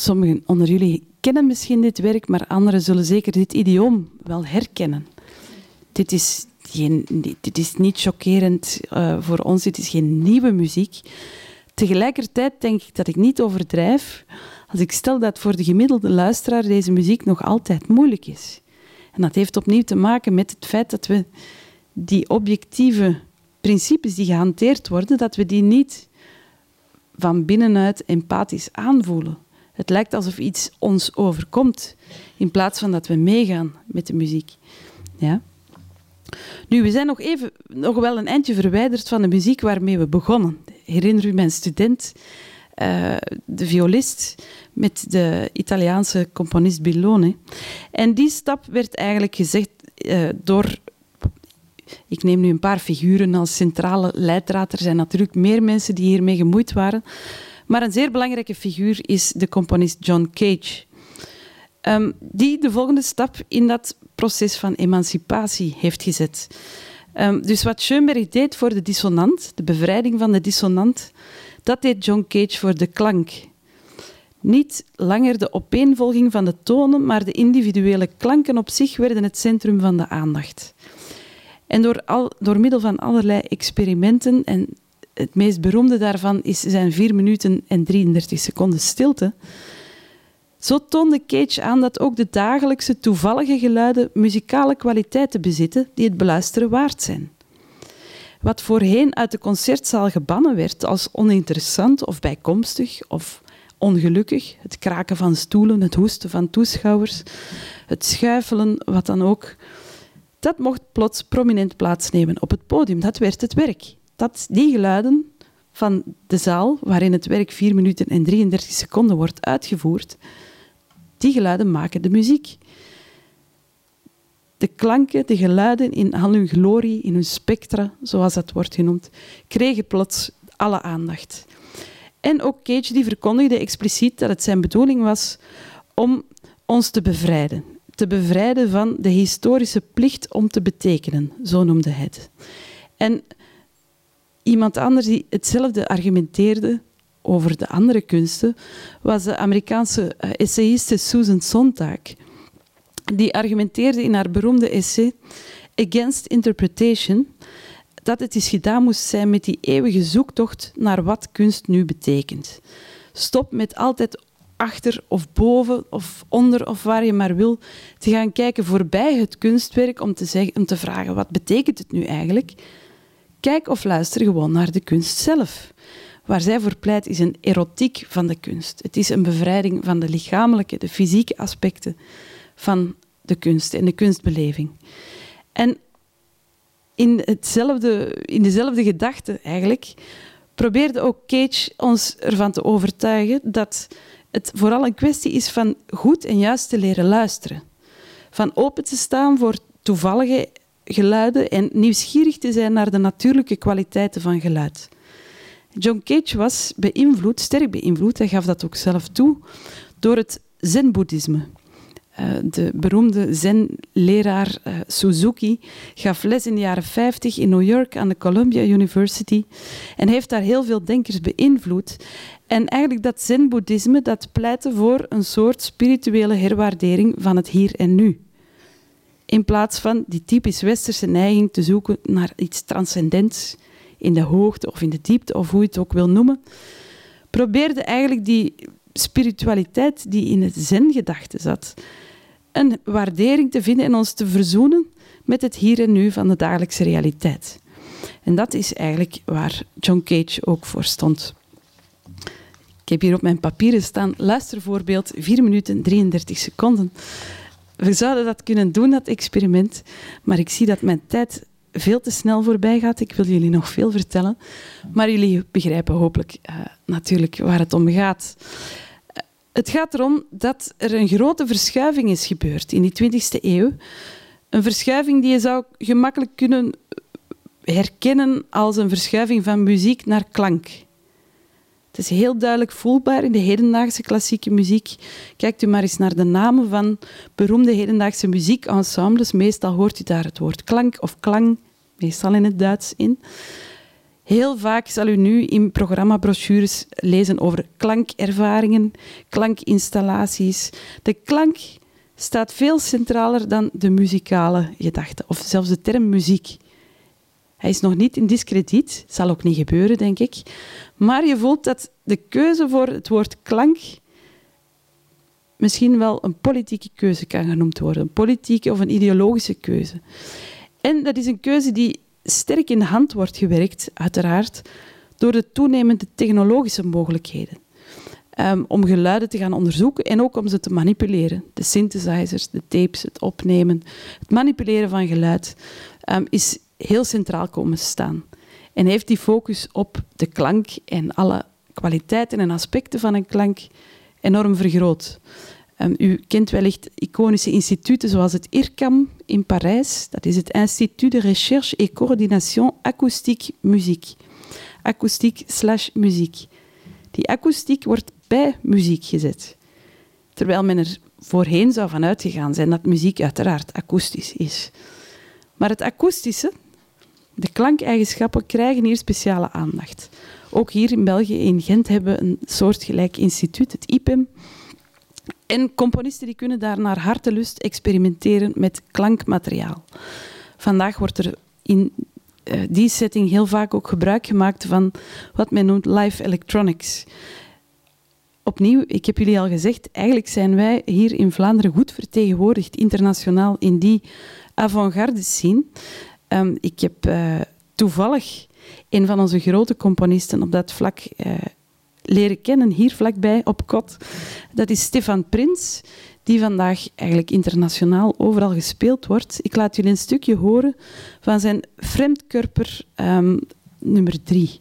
Sommigen onder jullie kennen misschien dit werk, maar anderen zullen zeker dit idioom wel herkennen. Dit is, geen, dit is niet chockerend uh, voor ons, dit is geen nieuwe muziek. Tegelijkertijd denk ik dat ik niet overdrijf als ik stel dat voor de gemiddelde luisteraar deze muziek nog altijd moeilijk is. En dat heeft opnieuw te maken met het feit dat we die objectieve principes die gehanteerd worden, dat we die niet van binnenuit empathisch aanvoelen. Het lijkt alsof iets ons overkomt, in plaats van dat we meegaan met de muziek. Ja? Nu, we zijn nog, even, nog wel een eindje verwijderd van de muziek waarmee we begonnen. Herinner u mijn student, uh, de violist, met de Italiaanse componist Billone. En die stap werd eigenlijk gezegd uh, door ik neem nu een paar figuren als centrale leidraad. Er zijn natuurlijk meer mensen die hiermee gemoeid waren. Maar een zeer belangrijke figuur is de componist John Cage. Um, die de volgende stap in dat proces van emancipatie heeft gezet. Um, dus wat Schoenberg deed voor de dissonant, de bevrijding van de dissonant, dat deed John Cage voor de klank. Niet langer de opeenvolging van de tonen, maar de individuele klanken op zich werden het centrum van de aandacht. En door, al, door middel van allerlei experimenten en het meest beroemde daarvan is zijn 4 minuten en 33 seconden stilte. Zo toonde Cage aan dat ook de dagelijkse toevallige geluiden muzikale kwaliteiten bezitten die het beluisteren waard zijn. Wat voorheen uit de concertzaal gebannen werd als oninteressant of bijkomstig of ongelukkig, het kraken van stoelen, het hoesten van toeschouwers, het schuifelen, wat dan ook, dat mocht plots prominent plaatsnemen op het podium. Dat werd het werk. Dat, die geluiden van de zaal, waarin het werk 4 minuten en 33 seconden wordt uitgevoerd, die geluiden maken de muziek. De klanken, de geluiden in al hun glorie, in hun spectra, zoals dat wordt genoemd, kregen plots alle aandacht. En ook Cage die verkondigde expliciet dat het zijn bedoeling was om ons te bevrijden. Te bevrijden van de historische plicht om te betekenen, zo noemde hij het. En iemand anders die hetzelfde argumenteerde over de andere kunsten, was de Amerikaanse eh, essayiste Susan Sontag. Die argumenteerde in haar beroemde essay Against Interpretation dat het eens gedaan moest zijn met die eeuwige zoektocht naar wat kunst nu betekent. Stop met altijd achter of boven of onder of waar je maar wil te gaan kijken voorbij het kunstwerk om te, zeggen, om te vragen wat betekent het nu eigenlijk. Kijk of luister gewoon naar de kunst zelf. Waar zij voor pleit is een erotiek van de kunst. Het is een bevrijding van de lichamelijke, de fysieke aspecten van de kunst en de kunstbeleving. En in, hetzelfde, in dezelfde gedachte eigenlijk probeerde ook Cage ons ervan te overtuigen dat het vooral een kwestie is van goed en juist te leren luisteren. Van open te staan voor toevallige geluiden en nieuwsgierig te zijn naar de natuurlijke kwaliteiten van geluid. John Cage was beïnvloed, sterk beïnvloed, hij gaf dat ook zelf toe, door het zen-boeddhisme. Eh, de beroemde zen-leraar uh, Suzuki gaf les in de jaren 50 in New York aan de Columbia University en heeft daar heel veel denkers beïnvloed. En eigenlijk dat zen-boeddhisme dat pleitte voor een soort spirituele herwaardering van het hier en nu. In plaats van die typisch westerse neiging te zoeken naar iets transcendents in de hoogte of in de diepte of hoe je het ook wil noemen, probeerde eigenlijk die spiritualiteit die in het zen-gedachte zat, een waardering te vinden en ons te verzoenen met het hier en nu van de dagelijkse realiteit. En dat is eigenlijk waar John Cage ook voor stond. Ik heb hier op mijn papieren staan luistervoorbeeld 4 minuten 33 seconden. We zouden dat kunnen doen, dat experiment, maar ik zie dat mijn tijd veel te snel voorbij gaat. Ik wil jullie nog veel vertellen, maar jullie begrijpen hopelijk uh, natuurlijk waar het om gaat. Het gaat erom dat er een grote verschuiving is gebeurd in die 20e eeuw. Een verschuiving die je zou gemakkelijk kunnen herkennen als een verschuiving van muziek naar klank. Het is heel duidelijk voelbaar in de hedendaagse klassieke muziek. Kijkt u maar eens naar de namen van beroemde hedendaagse muziekensembles. Meestal hoort u daar het woord klank of klang, meestal in het Duits, in. Heel vaak zal u nu in programmabrochures lezen over klankervaringen, klankinstallaties. De klank staat veel centraler dan de muzikale gedachte, of zelfs de term muziek. Hij is nog niet in discrediet, zal ook niet gebeuren, denk ik. Maar je voelt dat de keuze voor het woord klank misschien wel een politieke keuze kan genoemd worden. Een politieke of een ideologische keuze. En dat is een keuze die sterk in de hand wordt gewerkt, uiteraard, door de toenemende technologische mogelijkheden. Um, om geluiden te gaan onderzoeken en ook om ze te manipuleren. De synthesizers, de tapes, het opnemen, het manipuleren van geluid um, is heel centraal komen staan. En heeft die focus op de klank en alle kwaliteiten en aspecten van een klank enorm vergroot. Um, u kent wellicht iconische instituten zoals het IRCAM in Parijs. Dat is het Institut de Recherche et Coordination Acoustique Musique. Akoestiek slash muziek. Die akoestiek wordt bij muziek gezet. Terwijl men er voorheen zou van uitgegaan zijn dat muziek uiteraard akoestisch is. Maar het akoestische, de klankeigenschappen, krijgen hier speciale aandacht. Ook hier in België, in Gent, hebben we een soortgelijk instituut, het IPEM, en componisten die kunnen daar naar hartelust experimenteren met klankmateriaal. Vandaag wordt er in uh, die setting heel vaak ook gebruik gemaakt van wat men noemt live electronics. Opnieuw, ik heb jullie al gezegd, eigenlijk zijn wij hier in Vlaanderen goed vertegenwoordigd internationaal in die avant-garde scene. Ehm, ik heb eh, toevallig een van onze grote componisten op dat vlak eh, leren kennen, hier vlakbij op kot. Dat is Stefan Prins, die vandaag eigenlijk internationaal overal gespeeld wordt. Ik laat jullie een stukje horen van zijn Fremdkörper ehm, nummer drie.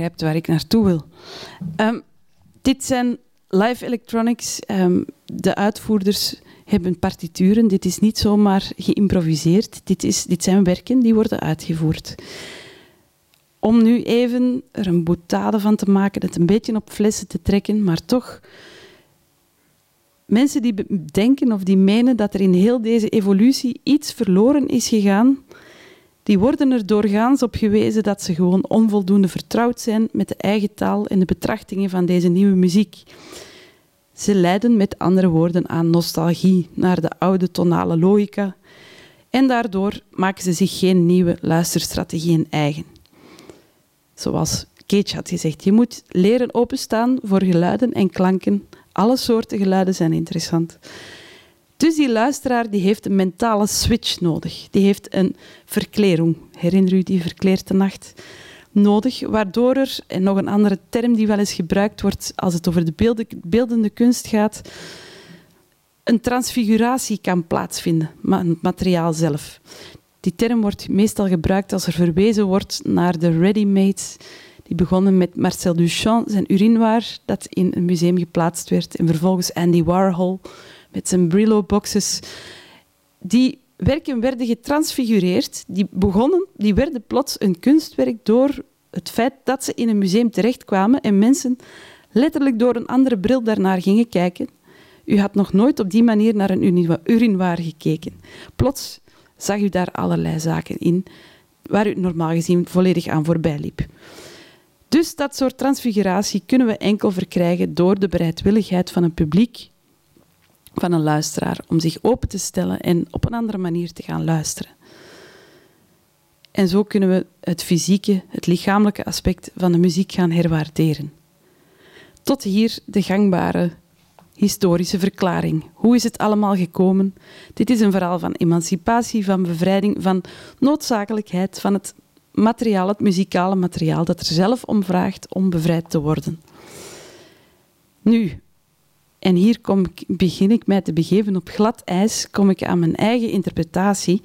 Begrijpt waar ik naartoe wil. Um, dit zijn live electronics. Um, de uitvoerders hebben partituren. Dit is niet zomaar geïmproviseerd. Dit, is, dit zijn werken die worden uitgevoerd. Om nu even er een boutade van te maken, het een beetje op flessen te trekken, maar toch mensen die denken of die menen dat er in heel deze evolutie iets verloren is gegaan, die worden er doorgaans op gewezen dat ze gewoon onvoldoende vertrouwd zijn met de eigen taal en de betrachtingen van deze nieuwe muziek. Ze lijden met andere woorden aan nostalgie naar de oude tonale logica en daardoor maken ze zich geen nieuwe luisterstrategieën eigen. Zoals Cage had gezegd, je moet leren openstaan voor geluiden en klanken. Alle soorten geluiden zijn interessant. Dus die luisteraar die heeft een mentale switch nodig. Die heeft een verklering. Herinner u die verkleerde nacht? Nodig, waardoor er, en nog een andere term die wel eens gebruikt wordt als het over de beeldende kunst gaat, een transfiguratie kan plaatsvinden, maar het materiaal zelf. Die term wordt meestal gebruikt als er verwezen wordt naar de ready-mades die begonnen met Marcel Duchamp, zijn urinoir, dat in een museum geplaatst werd, en vervolgens Andy Warhol, met zijn Brillo-boxes. Die werken werden getransfigureerd. Die, begonnen, die werden plots een kunstwerk door het feit dat ze in een museum terechtkwamen en mensen letterlijk door een andere bril daarnaar gingen kijken. U had nog nooit op die manier naar een urinoir gekeken. Plots zag u daar allerlei zaken in waar u normaal gezien volledig aan voorbij liep. Dus dat soort transfiguratie kunnen we enkel verkrijgen door de bereidwilligheid van een publiek van een luisteraar om zich open te stellen en op een andere manier te gaan luisteren. En zo kunnen we het fysieke, het lichamelijke aspect van de muziek gaan herwaarderen. Tot hier de gangbare historische verklaring. Hoe is het allemaal gekomen? Dit is een verhaal van emancipatie, van bevrijding, van noodzakelijkheid, van het materiaal, het muzikale materiaal dat er zelf om vraagt om bevrijd te worden. Nu, en hier kom begin ik mij te begeven op glad ijs, kom ik aan mijn eigen interpretatie.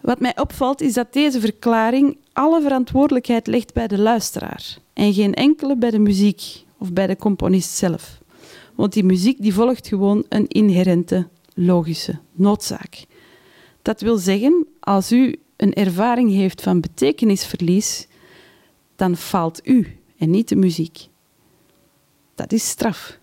Wat mij opvalt is dat deze verklaring alle verantwoordelijkheid legt bij de luisteraar en geen enkele bij de muziek of bij de componist zelf. Want die muziek die volgt gewoon een inherente logische noodzaak. Dat wil zeggen, als u een ervaring heeft van betekenisverlies, dan faalt u en niet de muziek. Dat is straf.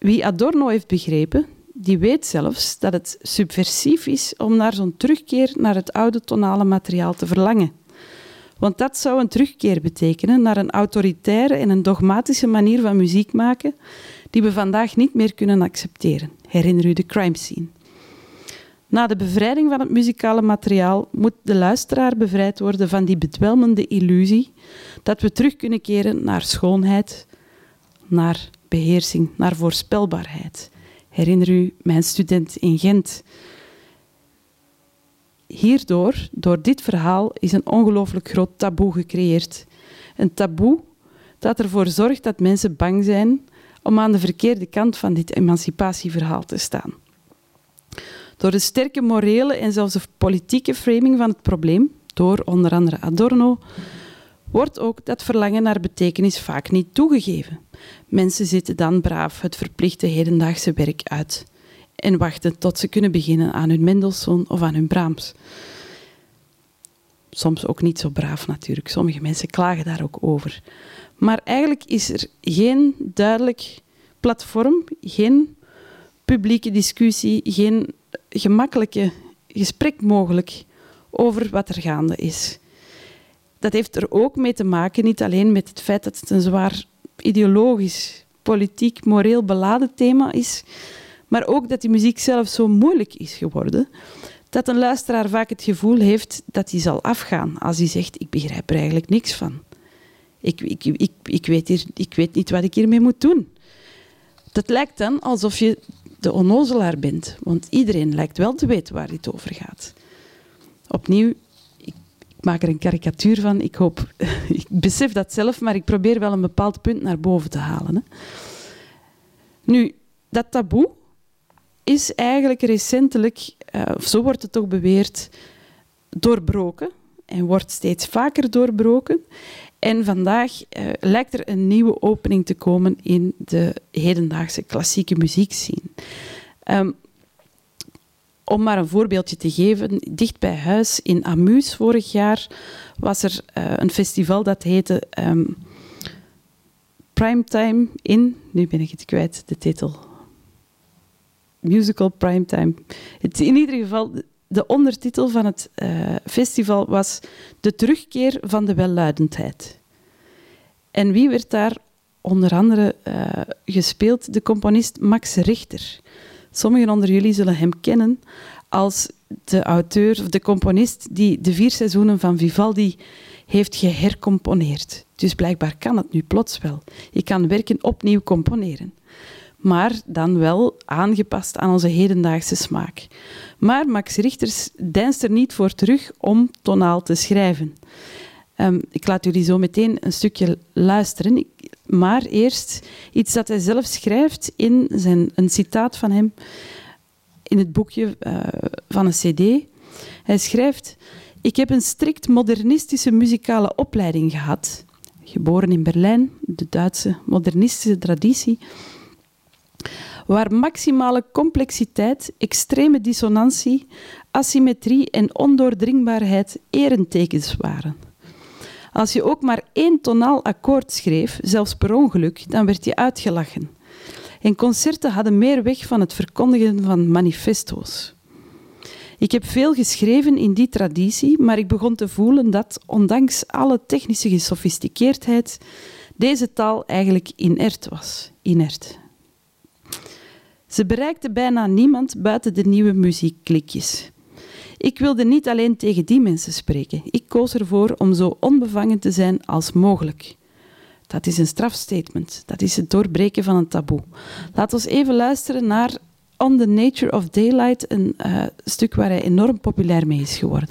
Wie Adorno heeft begrepen, die weet zelfs dat het subversief is om naar zo'n terugkeer naar het oude tonale materiaal te verlangen. Want dat zou een terugkeer betekenen naar een autoritaire en een dogmatische manier van muziek maken die we vandaag niet meer kunnen accepteren. Herinner u de crime scene. Na de bevrijding van het muzikale materiaal moet de luisteraar bevrijd worden van die bedwelmende illusie dat we terug kunnen keren naar schoonheid, naar beheersing, naar voorspelbaarheid. Herinner u mijn student in Gent? Hierdoor, door dit verhaal, is een ongelooflijk groot taboe gecreëerd. Een taboe dat ervoor zorgt dat mensen bang zijn om aan de verkeerde kant van dit emancipatieverhaal te staan. Door de sterke morele en zelfs de politieke framing van het probleem, door onder andere Adorno, wordt ook dat verlangen naar betekenis vaak niet toegegeven. Mensen zitten dan braaf het verplichte hedendaagse werk uit en wachten tot ze kunnen beginnen aan hun Mendelssohn of aan hun Brahms. Soms ook niet zo braaf natuurlijk. Sommige mensen klagen daar ook over. Maar eigenlijk is er geen duidelijk platform, geen publieke discussie, geen gemakkelijke gesprek mogelijk over wat er gaande is. Dat heeft er ook mee te maken, niet alleen met het feit dat het een zwaar ideologisch, politiek, moreel beladen thema is, maar ook dat die muziek zelf zo moeilijk is geworden, dat een luisteraar vaak het gevoel heeft dat hij zal afgaan als hij zegt, ik begrijp er eigenlijk niks van. Ik, ik, ik, ik, weet, hier, ik weet niet wat ik hiermee moet doen. Dat lijkt dan alsof je de onnozelaar bent, want iedereen lijkt wel te weten waar het over gaat. Opnieuw, ik, maak er een karikatuur van. Ik hoop, ik besef dat zelf, maar ik probeer wel een bepaald punt naar boven te halen. Hè. Nu, dat taboe is eigenlijk recentelijk, uh, zo wordt het toch beweerd, doorbroken en wordt steeds vaker doorbroken. En vandaag uh, lijkt er een nieuwe opening te komen in de hedendaagse klassieke muziekscene. Um, om maar een voorbeeldje te geven, dicht bij huis in Amus vorig jaar was er uh, een festival dat heette um, Primetime in. Nu ben ik het kwijt, de titel. Musical Primetime. Het, in ieder geval, de ondertitel van het uh, festival was De terugkeer van de welluidendheid. En wie werd daar onder andere uh, gespeeld? De componist Max Richter. Sommigen onder jullie zullen hem kennen als de auteur of de componist die de vier seizoenen van Vivaldi heeft gehercomponeerd. Dus blijkbaar kan het nu plots wel. Je kan werken opnieuw componeren. Maar dan wel aangepast aan onze hedendaagse smaak. Maar Max Richters deinst er niet voor terug om tonaal te schrijven. Um, ik laat jullie zo meteen een stukje luisteren. Maar eerst iets dat hij zelf schrijft in zijn, een citaat van hem in het boekje uh, van een cd. Hij schrijft... Ik heb een strikt modernistische muzikale opleiding gehad. Geboren in Berlijn, de Duitse modernistische traditie waar maximale complexiteit, extreme dissonantie, asymmetrie en ondoordringbaarheid erentekens waren. Als je ook maar één tonaal akkoord schreef, zelfs per ongeluk, dan werd je uitgelachen. En concerten hadden meer weg van het verkondigen van manifesto's. Ik heb veel geschreven in die traditie, maar ik begon te voelen dat, ondanks alle technische gesofisticeerdheid, deze taal eigenlijk inert was. Inert. Ze bereikte bijna niemand buiten de nieuwe muziekklikjes. Ik wilde niet alleen tegen die mensen spreken. Ik koos ervoor om zo onbevangen te zijn als mogelijk. Dat is een strafstatement. Dat is het doorbreken van een taboe. Laten we even luisteren naar On the Nature of Daylight, een uh, stuk waar hij enorm populair mee is geworden.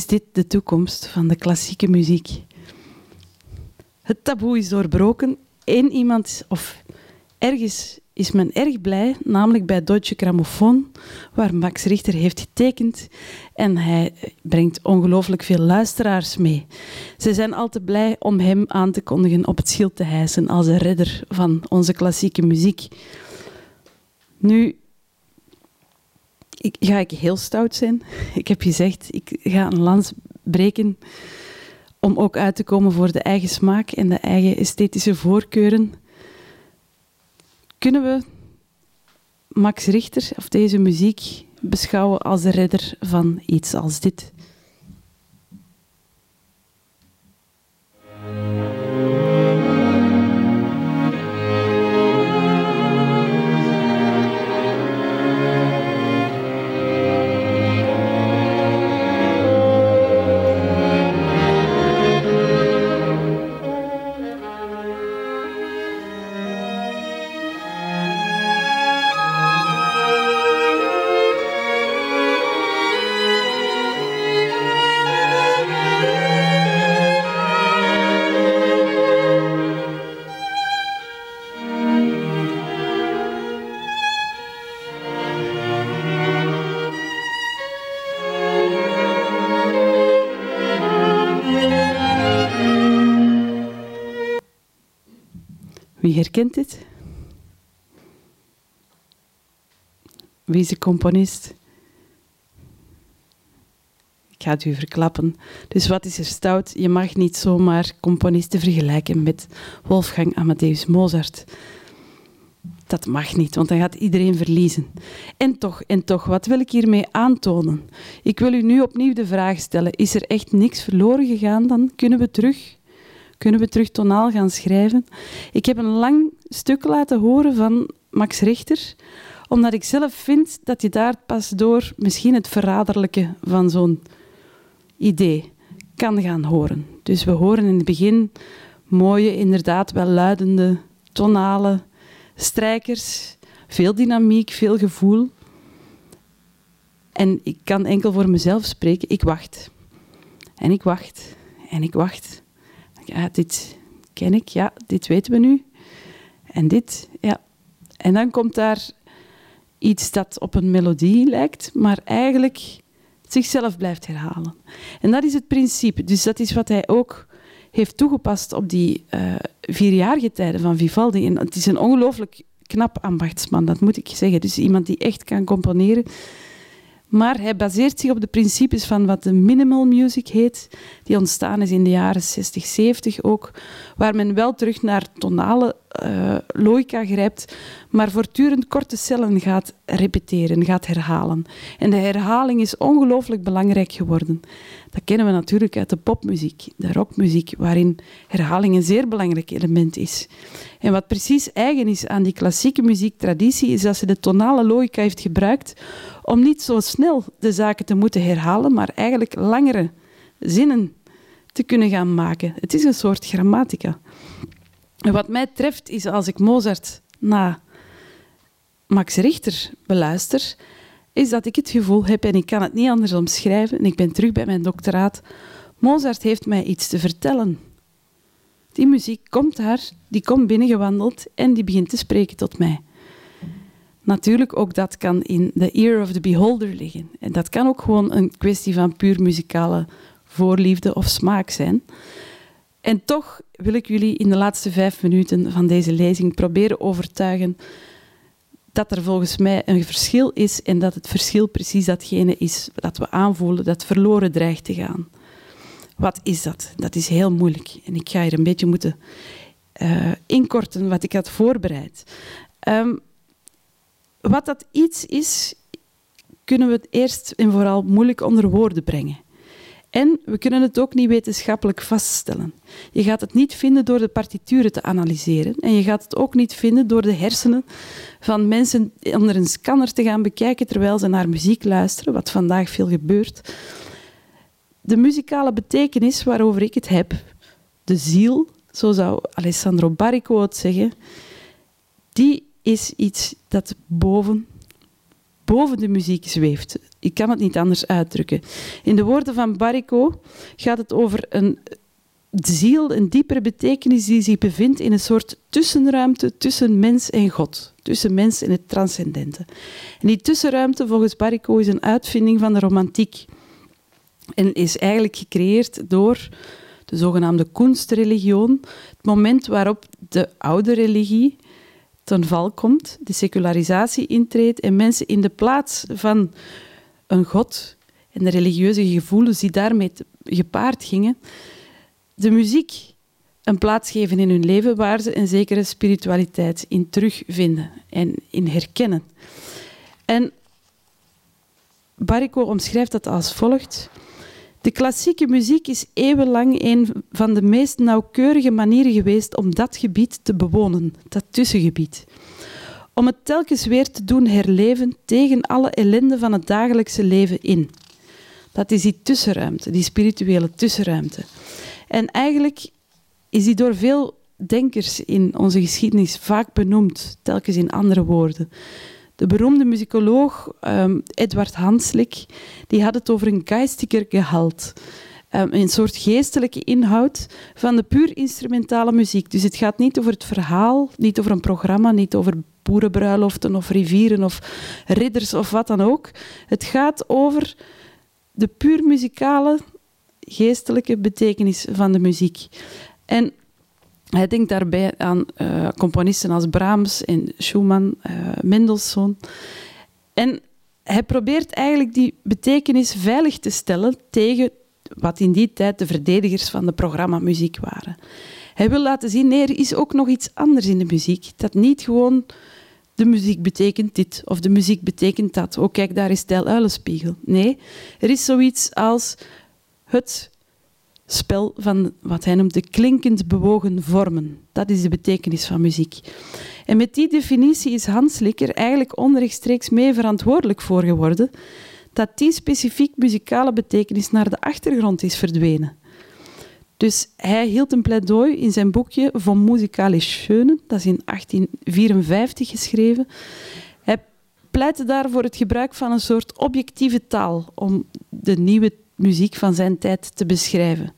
Is dit de toekomst van de klassieke muziek. Het taboe is doorbroken. Eén iemand, of ergens is men erg blij, namelijk bij Deutsche Grammophon, waar Max Richter heeft getekend. En hij brengt ongelooflijk veel luisteraars mee. Ze zijn al te blij om hem aan te kondigen op het schild te hijsen als de redder van onze klassieke muziek. Nu ik, ga ik heel stout zijn. Ik heb gezegd, ik ga een lans breken om ook uit te komen voor de eigen smaak en de eigen esthetische voorkeuren. Kunnen we Max Richter of deze muziek beschouwen als de redder van iets als dit? Wie herkent dit? Wie is de componist? Ik ga het u verklappen. Dus wat is er stout? Je mag niet zomaar componisten vergelijken met Wolfgang Amadeus Mozart. Dat mag niet, want dan gaat iedereen verliezen. En toch, en toch, wat wil ik hiermee aantonen? Ik wil u nu opnieuw de vraag stellen: is er echt niks verloren gegaan? Dan kunnen we terug kunnen we terug tonaal gaan schrijven. Ik heb een lang stuk laten horen van Max Richter, omdat ik zelf vind dat je daar pas door misschien het verraderlijke van zo'n idee kan gaan horen. Dus we horen in het begin mooie, inderdaad wel luidende tonale strijkers, veel dynamiek, veel gevoel. En ik kan enkel voor mezelf spreken. Ik wacht. En ik wacht. En ik wacht ja, dit ken ik, ja, dit weten we nu. En dit, ja. En dan komt daar iets dat op een melodie lijkt, maar eigenlijk zichzelf blijft herhalen. En dat is het principe. Dus dat is wat hij ook heeft toegepast op die uh, vierjarige tijden van Vivaldi. En het is een ongelooflijk knap ambachtsman, dat moet ik zeggen. Dus iemand die echt kan componeren maar hij baseert zich op de principes van wat de minimal music heet, die ontstaan is in de jaren 60, 70 ook, waar men wel terug naar tonale uh, logica grijpt, maar voortdurend korte cellen gaat repeteren, gaat herhalen. En de herhaling is ongelooflijk belangrijk geworden. Dat kennen we natuurlijk uit de popmuziek, de rockmuziek, waarin herhaling een zeer belangrijk element is. En wat precies eigen is aan die klassieke muziektraditie, is dat ze de tonale logica heeft gebruikt om niet zo snel de zaken te moeten herhalen, maar eigenlijk langere zinnen te kunnen gaan maken. Het is een soort grammatica. En wat mij treft is als ik Mozart na Max Richter beluister, is dat ik het gevoel heb, en ik kan het niet anders omschrijven, en ik ben terug bij mijn doctoraat, Mozart heeft mij iets te vertellen. Die muziek komt daar, die komt binnengewandeld en die begint te spreken tot mij. Natuurlijk, ook dat kan in the ear of the beholder liggen. En dat kan ook gewoon een kwestie van puur muzikale voorliefde of smaak zijn. En toch wil ik jullie in de laatste vijf minuten van deze lezing proberen overtuigen dat er volgens mij een verschil is en dat het verschil precies datgene is dat we aanvoelen dat verloren dreigt te gaan. Wat is dat? Dat is heel moeilijk en ik ga hier een beetje moeten uh, inkorten wat ik had voorbereid. Um, wat dat iets is, kunnen we het eerst en vooral moeilijk onder woorden brengen. En we kunnen het ook niet wetenschappelijk vaststellen. Je gaat het niet vinden door de partituren te analyseren. En je gaat het ook niet vinden door de hersenen van mensen onder een scanner te gaan bekijken terwijl ze naar muziek luisteren, wat vandaag veel gebeurt. De muzikale betekenis waarover ik het heb, de ziel, zo zou Alessandro Barrico het zeggen, die is iets dat boven boven de muziek zweeft. Ik kan het niet anders uitdrukken. In de woorden van Barrico gaat het over een ziel, een diepere betekenis die zich bevindt in een soort tussenruimte tussen mens en God. Tussen mens en het transcendente. En die tussenruimte, volgens Barrico, is een uitvinding van de romantiek. En is eigenlijk gecreëerd door de zogenaamde kunstreligioon. Het moment waarop de oude religie ten val komt, de secularisatie intreedt en mensen in de plaats van een god en de religieuze gevoelens die daarmee gepaard gingen, de muziek een plaats geven in hun leven waar ze een zekere spiritualiteit in terugvinden en in herkennen. En Barrico omschrijft dat als volgt. De klassieke muziek is eeuwenlang een van de meest nauwkeurige manieren geweest om dat gebied te bewonen, dat tussengebied. Om het telkens weer te doen herleven tegen alle ellende van het dagelijkse leven in. Dat is die tussenruimte, die spirituele tussenruimte. En eigenlijk is die door veel denkers in onze geschiedenis vaak benoemd, telkens in andere woorden. De beroemde muzikoloog um, Edward Hanslik die had het over een geistiger gehalt. Um, een soort geestelijke inhoud van de puur instrumentale muziek. Dus het gaat niet over het verhaal, niet over een programma, niet over boerenbruiloften of rivieren of ridders of wat dan ook. Het gaat over de puur muzikale, geestelijke betekenis van de muziek. En hij denkt daarbij aan uh, componisten als Brahms en Schumann, uh, Mendelssohn. En hij probeert eigenlijk die betekenis veilig te stellen tegen wat in die tijd de verdedigers van de programmamuziek waren. Hij wil laten zien, nee, er is ook nog iets anders in de muziek. Dat niet gewoon de muziek betekent dit of de muziek betekent dat. Oh, kijk, daar is Tel Uilenspiegel. Nee, er is zoiets als het spel van wat hij noemt de klinkend bewogen vormen. Dat is de betekenis van muziek. En met die definitie is Hans Likker eigenlijk onrechtstreeks mee verantwoordelijk voor geworden dat die specifiek muzikale betekenis naar de achtergrond is verdwenen. Dus hij hield een pleidooi in zijn boekje Von Musikale Schönen, dat is in 1854 geschreven. Hij pleitte daar voor het gebruik van een soort objectieve taal om de nieuwe muziek van zijn tijd te beschrijven.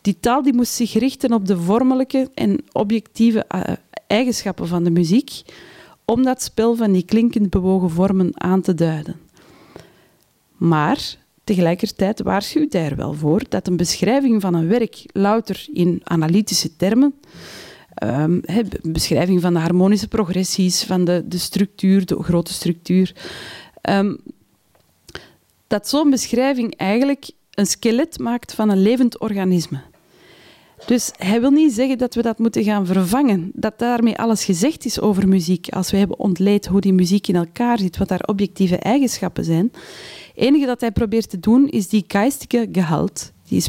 Die taal die moest zich richten op de vormelijke en objectieve eh, eigenschappen van de muziek, om dat spel van die klinkend bewogen vormen aan te duiden. Maar tegelijkertijd waarschuwt hij er wel voor dat een beschrijving van een werk louter in analytische termen, um, beschrijving van de harmonische progressies, van de, de structuur, de grote structuur, um, dat zo'n beschrijving eigenlijk een skelet maakt van een levend organisme. Dus hij wil niet zeggen dat we dat moeten gaan vervangen, dat daarmee alles gezegd is over muziek. Als we hebben ontleed hoe die muziek in elkaar zit, wat haar objectieve eigenschappen zijn. Het enige dat hij probeert te doen is die geistige gehalte, die is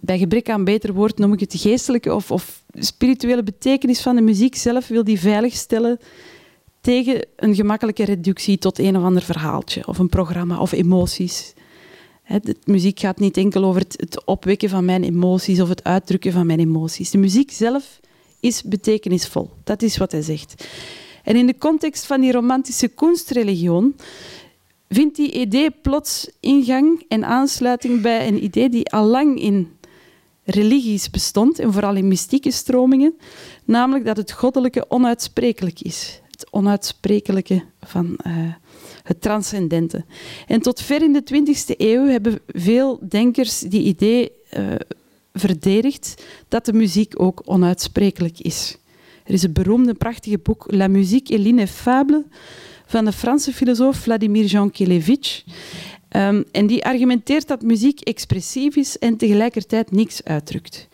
bij gebrek aan beter woord noem ik het geestelijke of, of spirituele betekenis van de muziek zelf, wil die veiligstellen tegen een gemakkelijke reductie tot een of ander verhaaltje of een programma of emoties. de muziek gaat niet enkel over het, het, opwekken van mijn emoties of het uitdrukken van mijn emoties. De muziek zelf is betekenisvol. Dat is wat hij zegt. En in de context van die romantische kunstreligioen vindt die idee plots ingang en aansluiting bij een idee die al lang in religies bestond, en vooral in mystieke stromingen, namelijk dat het goddelijke onuitsprekelijk is het onuitsprekelijke van uh, het transcendente. En tot ver in de 20e eeuw hebben veel denkers die idee uh, verdedigd dat de muziek ook onuitsprekelijk is. Er is een beroemde, prachtige boek, La musique et l'ineffable, van de Franse filosoof Vladimir Jankélévitch. Um, en die argumenteert dat muziek expressief is en tegelijkertijd niks uitdrukt.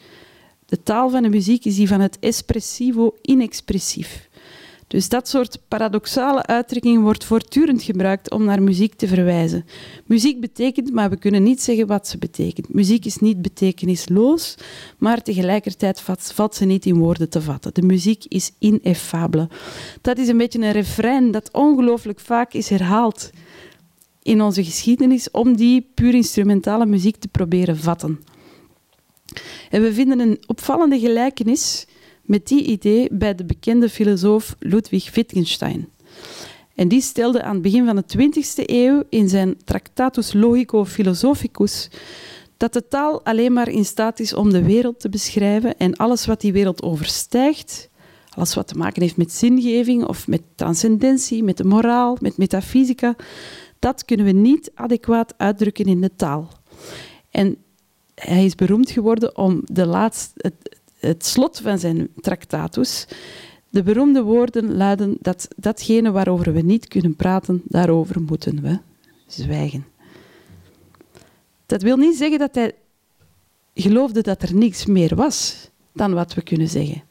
De taal van de muziek is die van het espressivo inexpressief. Dus dat soort paradoxale uitdrukkingen wordt voortdurend gebruikt om naar muziek te verwijzen. Muziek betekent, maar we kunnen niet zeggen wat ze betekent. Muziek is niet betekenisloos, maar tegelijkertijd valt ze niet in woorden te vatten. De muziek is ineffable. Dat is een beetje een refrein dat ongelooflijk vaak is herhaald in onze geschiedenis om die puur instrumentale muziek te proberen vatten. En we vinden een opvallende gelijkenis met die idee bij de bekende filosoof Ludwig Wittgenstein. En die stelde aan het begin van de 20e eeuw in zijn Tractatus Logico Philosophicus dat de taal alleen maar in staat is om de wereld te beschrijven en alles wat die wereld overstijgt, alles wat te maken heeft met zingeving of met transcendentie, met de moraal, met metafysica, dat kunnen we niet adequaat uitdrukken in de taal. En hij is beroemd geworden om de laatste, het, het slot van zijn Tractatus. De beroemde woorden luiden dat datgene waarover we niet kunnen praten, daarover moeten we zwijgen. Dat wil niet zeggen dat hij geloofde dat er niks meer was dan wat we kunnen zeggen.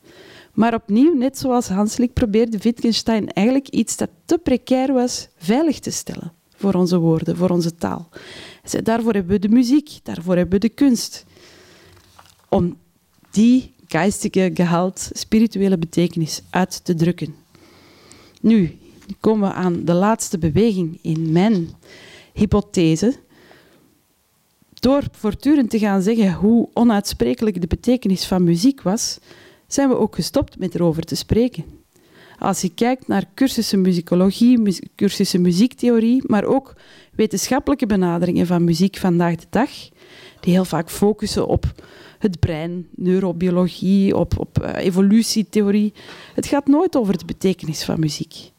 Maar opnieuw, net zoals Hanslik, probeerde Wittgenstein eigenlijk iets dat te precair was veilig te stellen voor onze woorden, voor onze taal. Daarvoor hebben we de muziek, daarvoor hebben we de kunst. Om die geistige gehaald, spirituele betekenis uit te drukken. Nu komen we aan de laatste beweging in mijn hypothese. Door voortdurend te gaan zeggen hoe onuitsprekelijk de betekenis van muziek was, zijn we ook gestopt met erover te spreken. Als je kijkt naar cursussen muzikologie, cursussen muziektheorie, maar ook wetenschappelijke benaderingen van muziek vandaag de dag, die heel vaak focussen op het brein, neurobiologie, op, op uh, evolutietheorie. Het gaat nooit over de betekenis van muziek.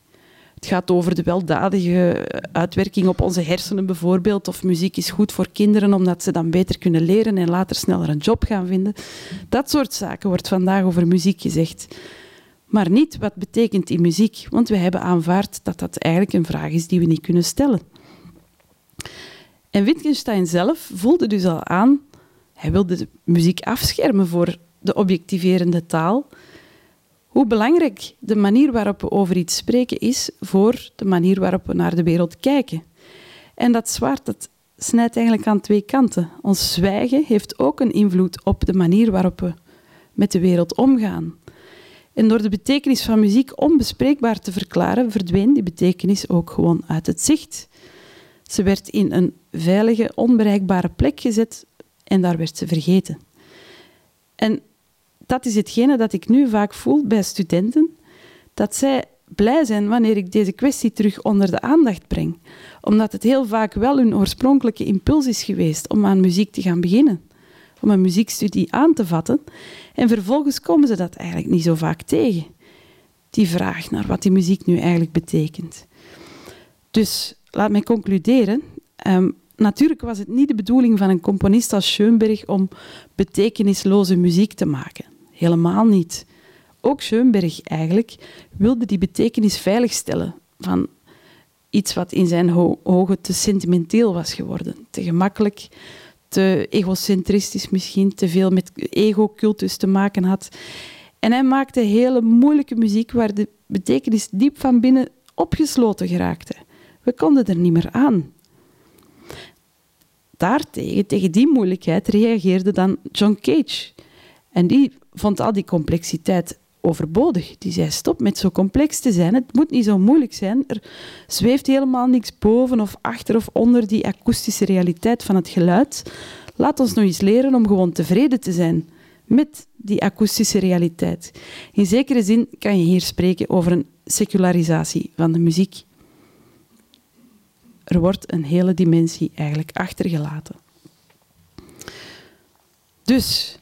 Het gaat over de weldadige uitwerking op onze hersenen bijvoorbeeld. Of muziek is goed voor kinderen omdat ze dan beter kunnen leren en later sneller een job gaan vinden. Dat soort zaken wordt vandaag over muziek gezegd. Maar niet wat betekent die muziek, want we hebben aanvaard dat dat eigenlijk een vraag is die we niet kunnen stellen. En Wittgenstein zelf voelde dus al aan hij wilde de muziek afschermen voor de objectiverende taal. Hoe belangrijk de manier waarop we over iets spreken is voor de manier waarop we naar de wereld kijken. En dat zwaard dat snijdt eigenlijk aan twee kanten. Ons zwijgen heeft ook een invloed op de manier waarop we met de wereld omgaan. En door de betekenis van muziek onbespreekbaar te verklaren, verdween die betekenis ook gewoon uit het zicht. Ze werd in een veilige, onbereikbare plek gezet en daar werd ze vergeten. En dat is hetgene dat ik nu vaak voel bij studenten, dat zij blij zijn wanneer ik deze kwestie terug onder de aandacht breng. Omdat het heel vaak wel hun oorspronkelijke impuls is geweest om aan muziek te gaan beginnen. Om een muziekstudie aan te vatten. En vervolgens komen ze dat eigenlijk niet zo vaak tegen. Die vraag naar wat die muziek nu eigenlijk betekent. Dus laat mij concluderen. Ehm, natuurlijk was het niet de bedoeling van een componist als Schoenberg om betekenisloze muziek te maken. Helemaal niet. Ook Schoenberg eigenlijk wilde die betekenis veiligstellen van iets wat in zijn ogen te sentimenteel was geworden. Te gemakkelijk, te egocentristisch misschien, te veel met ego-cultus te maken had. En hij maakte hele moeilijke muziek waar de betekenis diep van binnen opgesloten geraakte. We konden er niet meer aan tegen die moeilijkheid, reageerde dan John Cage. En die vond al die complexiteit overbodig. Die zei: stop met zo complex te zijn. Het moet niet zo moeilijk zijn. Er zweeft helemaal niks boven of achter of onder die akoestische realiteit van het geluid. Laat ons nog eens leren om gewoon tevreden te zijn met die akoestische realiteit. In zekere zin kan je hier spreken over een secularisatie van de muziek er wordt een hele dimensie eigenlijk achtergelaten. Dus,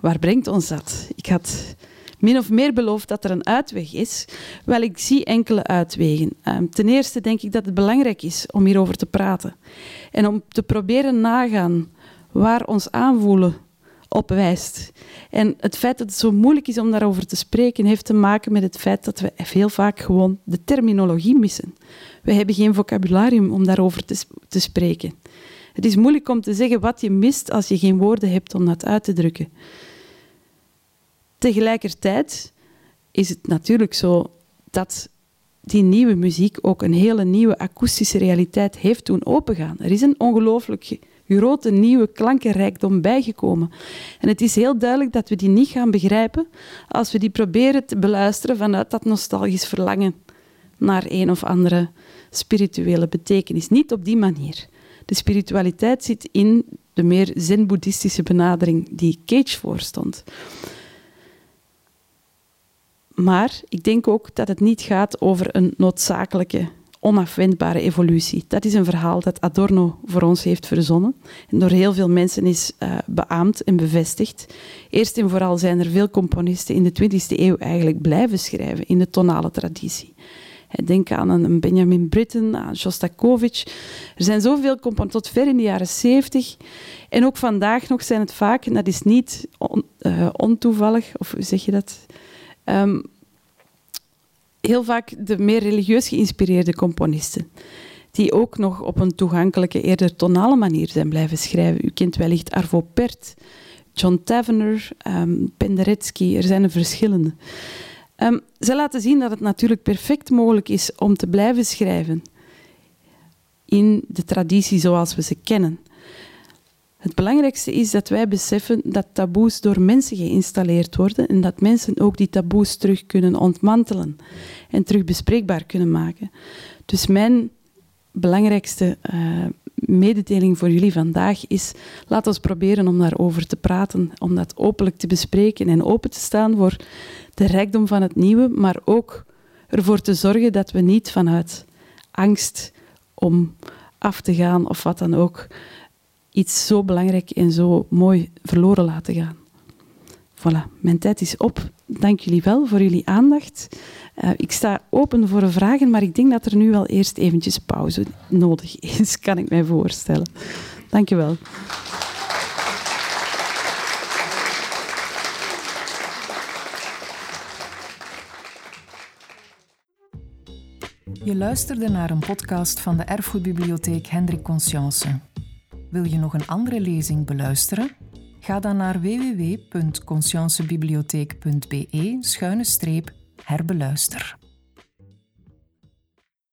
waar brengt ons dat? Ik had min of meer beloofd dat er een uitweg is. Wel, ik zie enkele uitwegen. Ehm, ten eerste denk ik dat het belangrijk is om hierover te praten. En om te proberen nagaan waar ons aanvoelen op wijst. En het feit dat het zo moeilijk is om daarover te spreken, heeft te maken met het feit dat we heel vaak gewoon de terminologie missen. We hebben geen vocabularium om daarover te, te spreken. Het is moeilijk om te zeggen wat je mist als je geen woorden hebt om dat uit te drukken. Tegelijkertijd is het natuurlijk zo dat die nieuwe muziek ook een hele nieuwe akoestische realiteit heeft doen opengaan. Er is een ongelooflijk grote nieuwe klankenrijkdom bijgekomen. En het is heel duidelijk dat we die niet gaan begrijpen als we die proberen te beluisteren vanuit dat nostalgisch verlangen naar een of andere spirituele betekenis. Niet op die manier. De spiritualiteit zit in de meer zen-boeddhistische benadering die Cage voorstond. Maar ik denk ook dat het niet gaat over een noodzakelijke, onafwendbare evolutie. Dat is een verhaal dat Adorno voor ons heeft verzonnen en door heel veel mensen is uh, beaamd en bevestigd. Eerst en vooral zijn er veel componisten in de 20e eeuw eigenlijk blijven schrijven in de tonale traditie. Denk aan een Benjamin Britten, aan Shostakovich. Er zijn zoveel componisten tot ver in de jaren 70. En ook vandaag nog zijn het vaak, en dat is niet uh, ontoevallig, of hoe zeg je dat? Um, heel vaak de meer religieus geïnspireerde componisten. Die ook nog op een toegankelijke, eerder tonale manier zijn blijven schrijven. U kent wellicht Arvo Pärt, John Tavener, um, Penderecki. Er zijn er verschillende. Um, ze laten zien dat het natuurlijk perfect mogelijk is om te blijven schrijven in de traditie zoals we ze kennen. Het belangrijkste is dat wij beseffen dat taboes door mensen geïnstalleerd worden en dat mensen ook die taboes terug kunnen ontmantelen en terug bespreekbaar kunnen maken. Dus mijn belangrijkste uh, mededeling voor jullie vandaag is: laat ons proberen om daarover te praten, om dat openlijk te bespreken en open te staan voor de rijkdom van het nieuwe, maar ook ervoor te zorgen dat we niet vanuit angst om af te gaan of wat dan ook iets zo belangrijk en zo mooi verloren laten gaan. Voilà, mijn tijd is op. Dank jullie wel voor jullie aandacht. Uh, ik sta open voor vragen, maar ik denk dat er nu wel eerst eventjes pauze nodig is, kan ik mij voorstellen. Dank je wel. Je luisterde naar een podcast van de Erfgoedbibliotheek Hendrik Conscience. Wil je nog een andere lezing beluisteren? Ga dan naar www.consciencebibliotheek.be-herbeluister.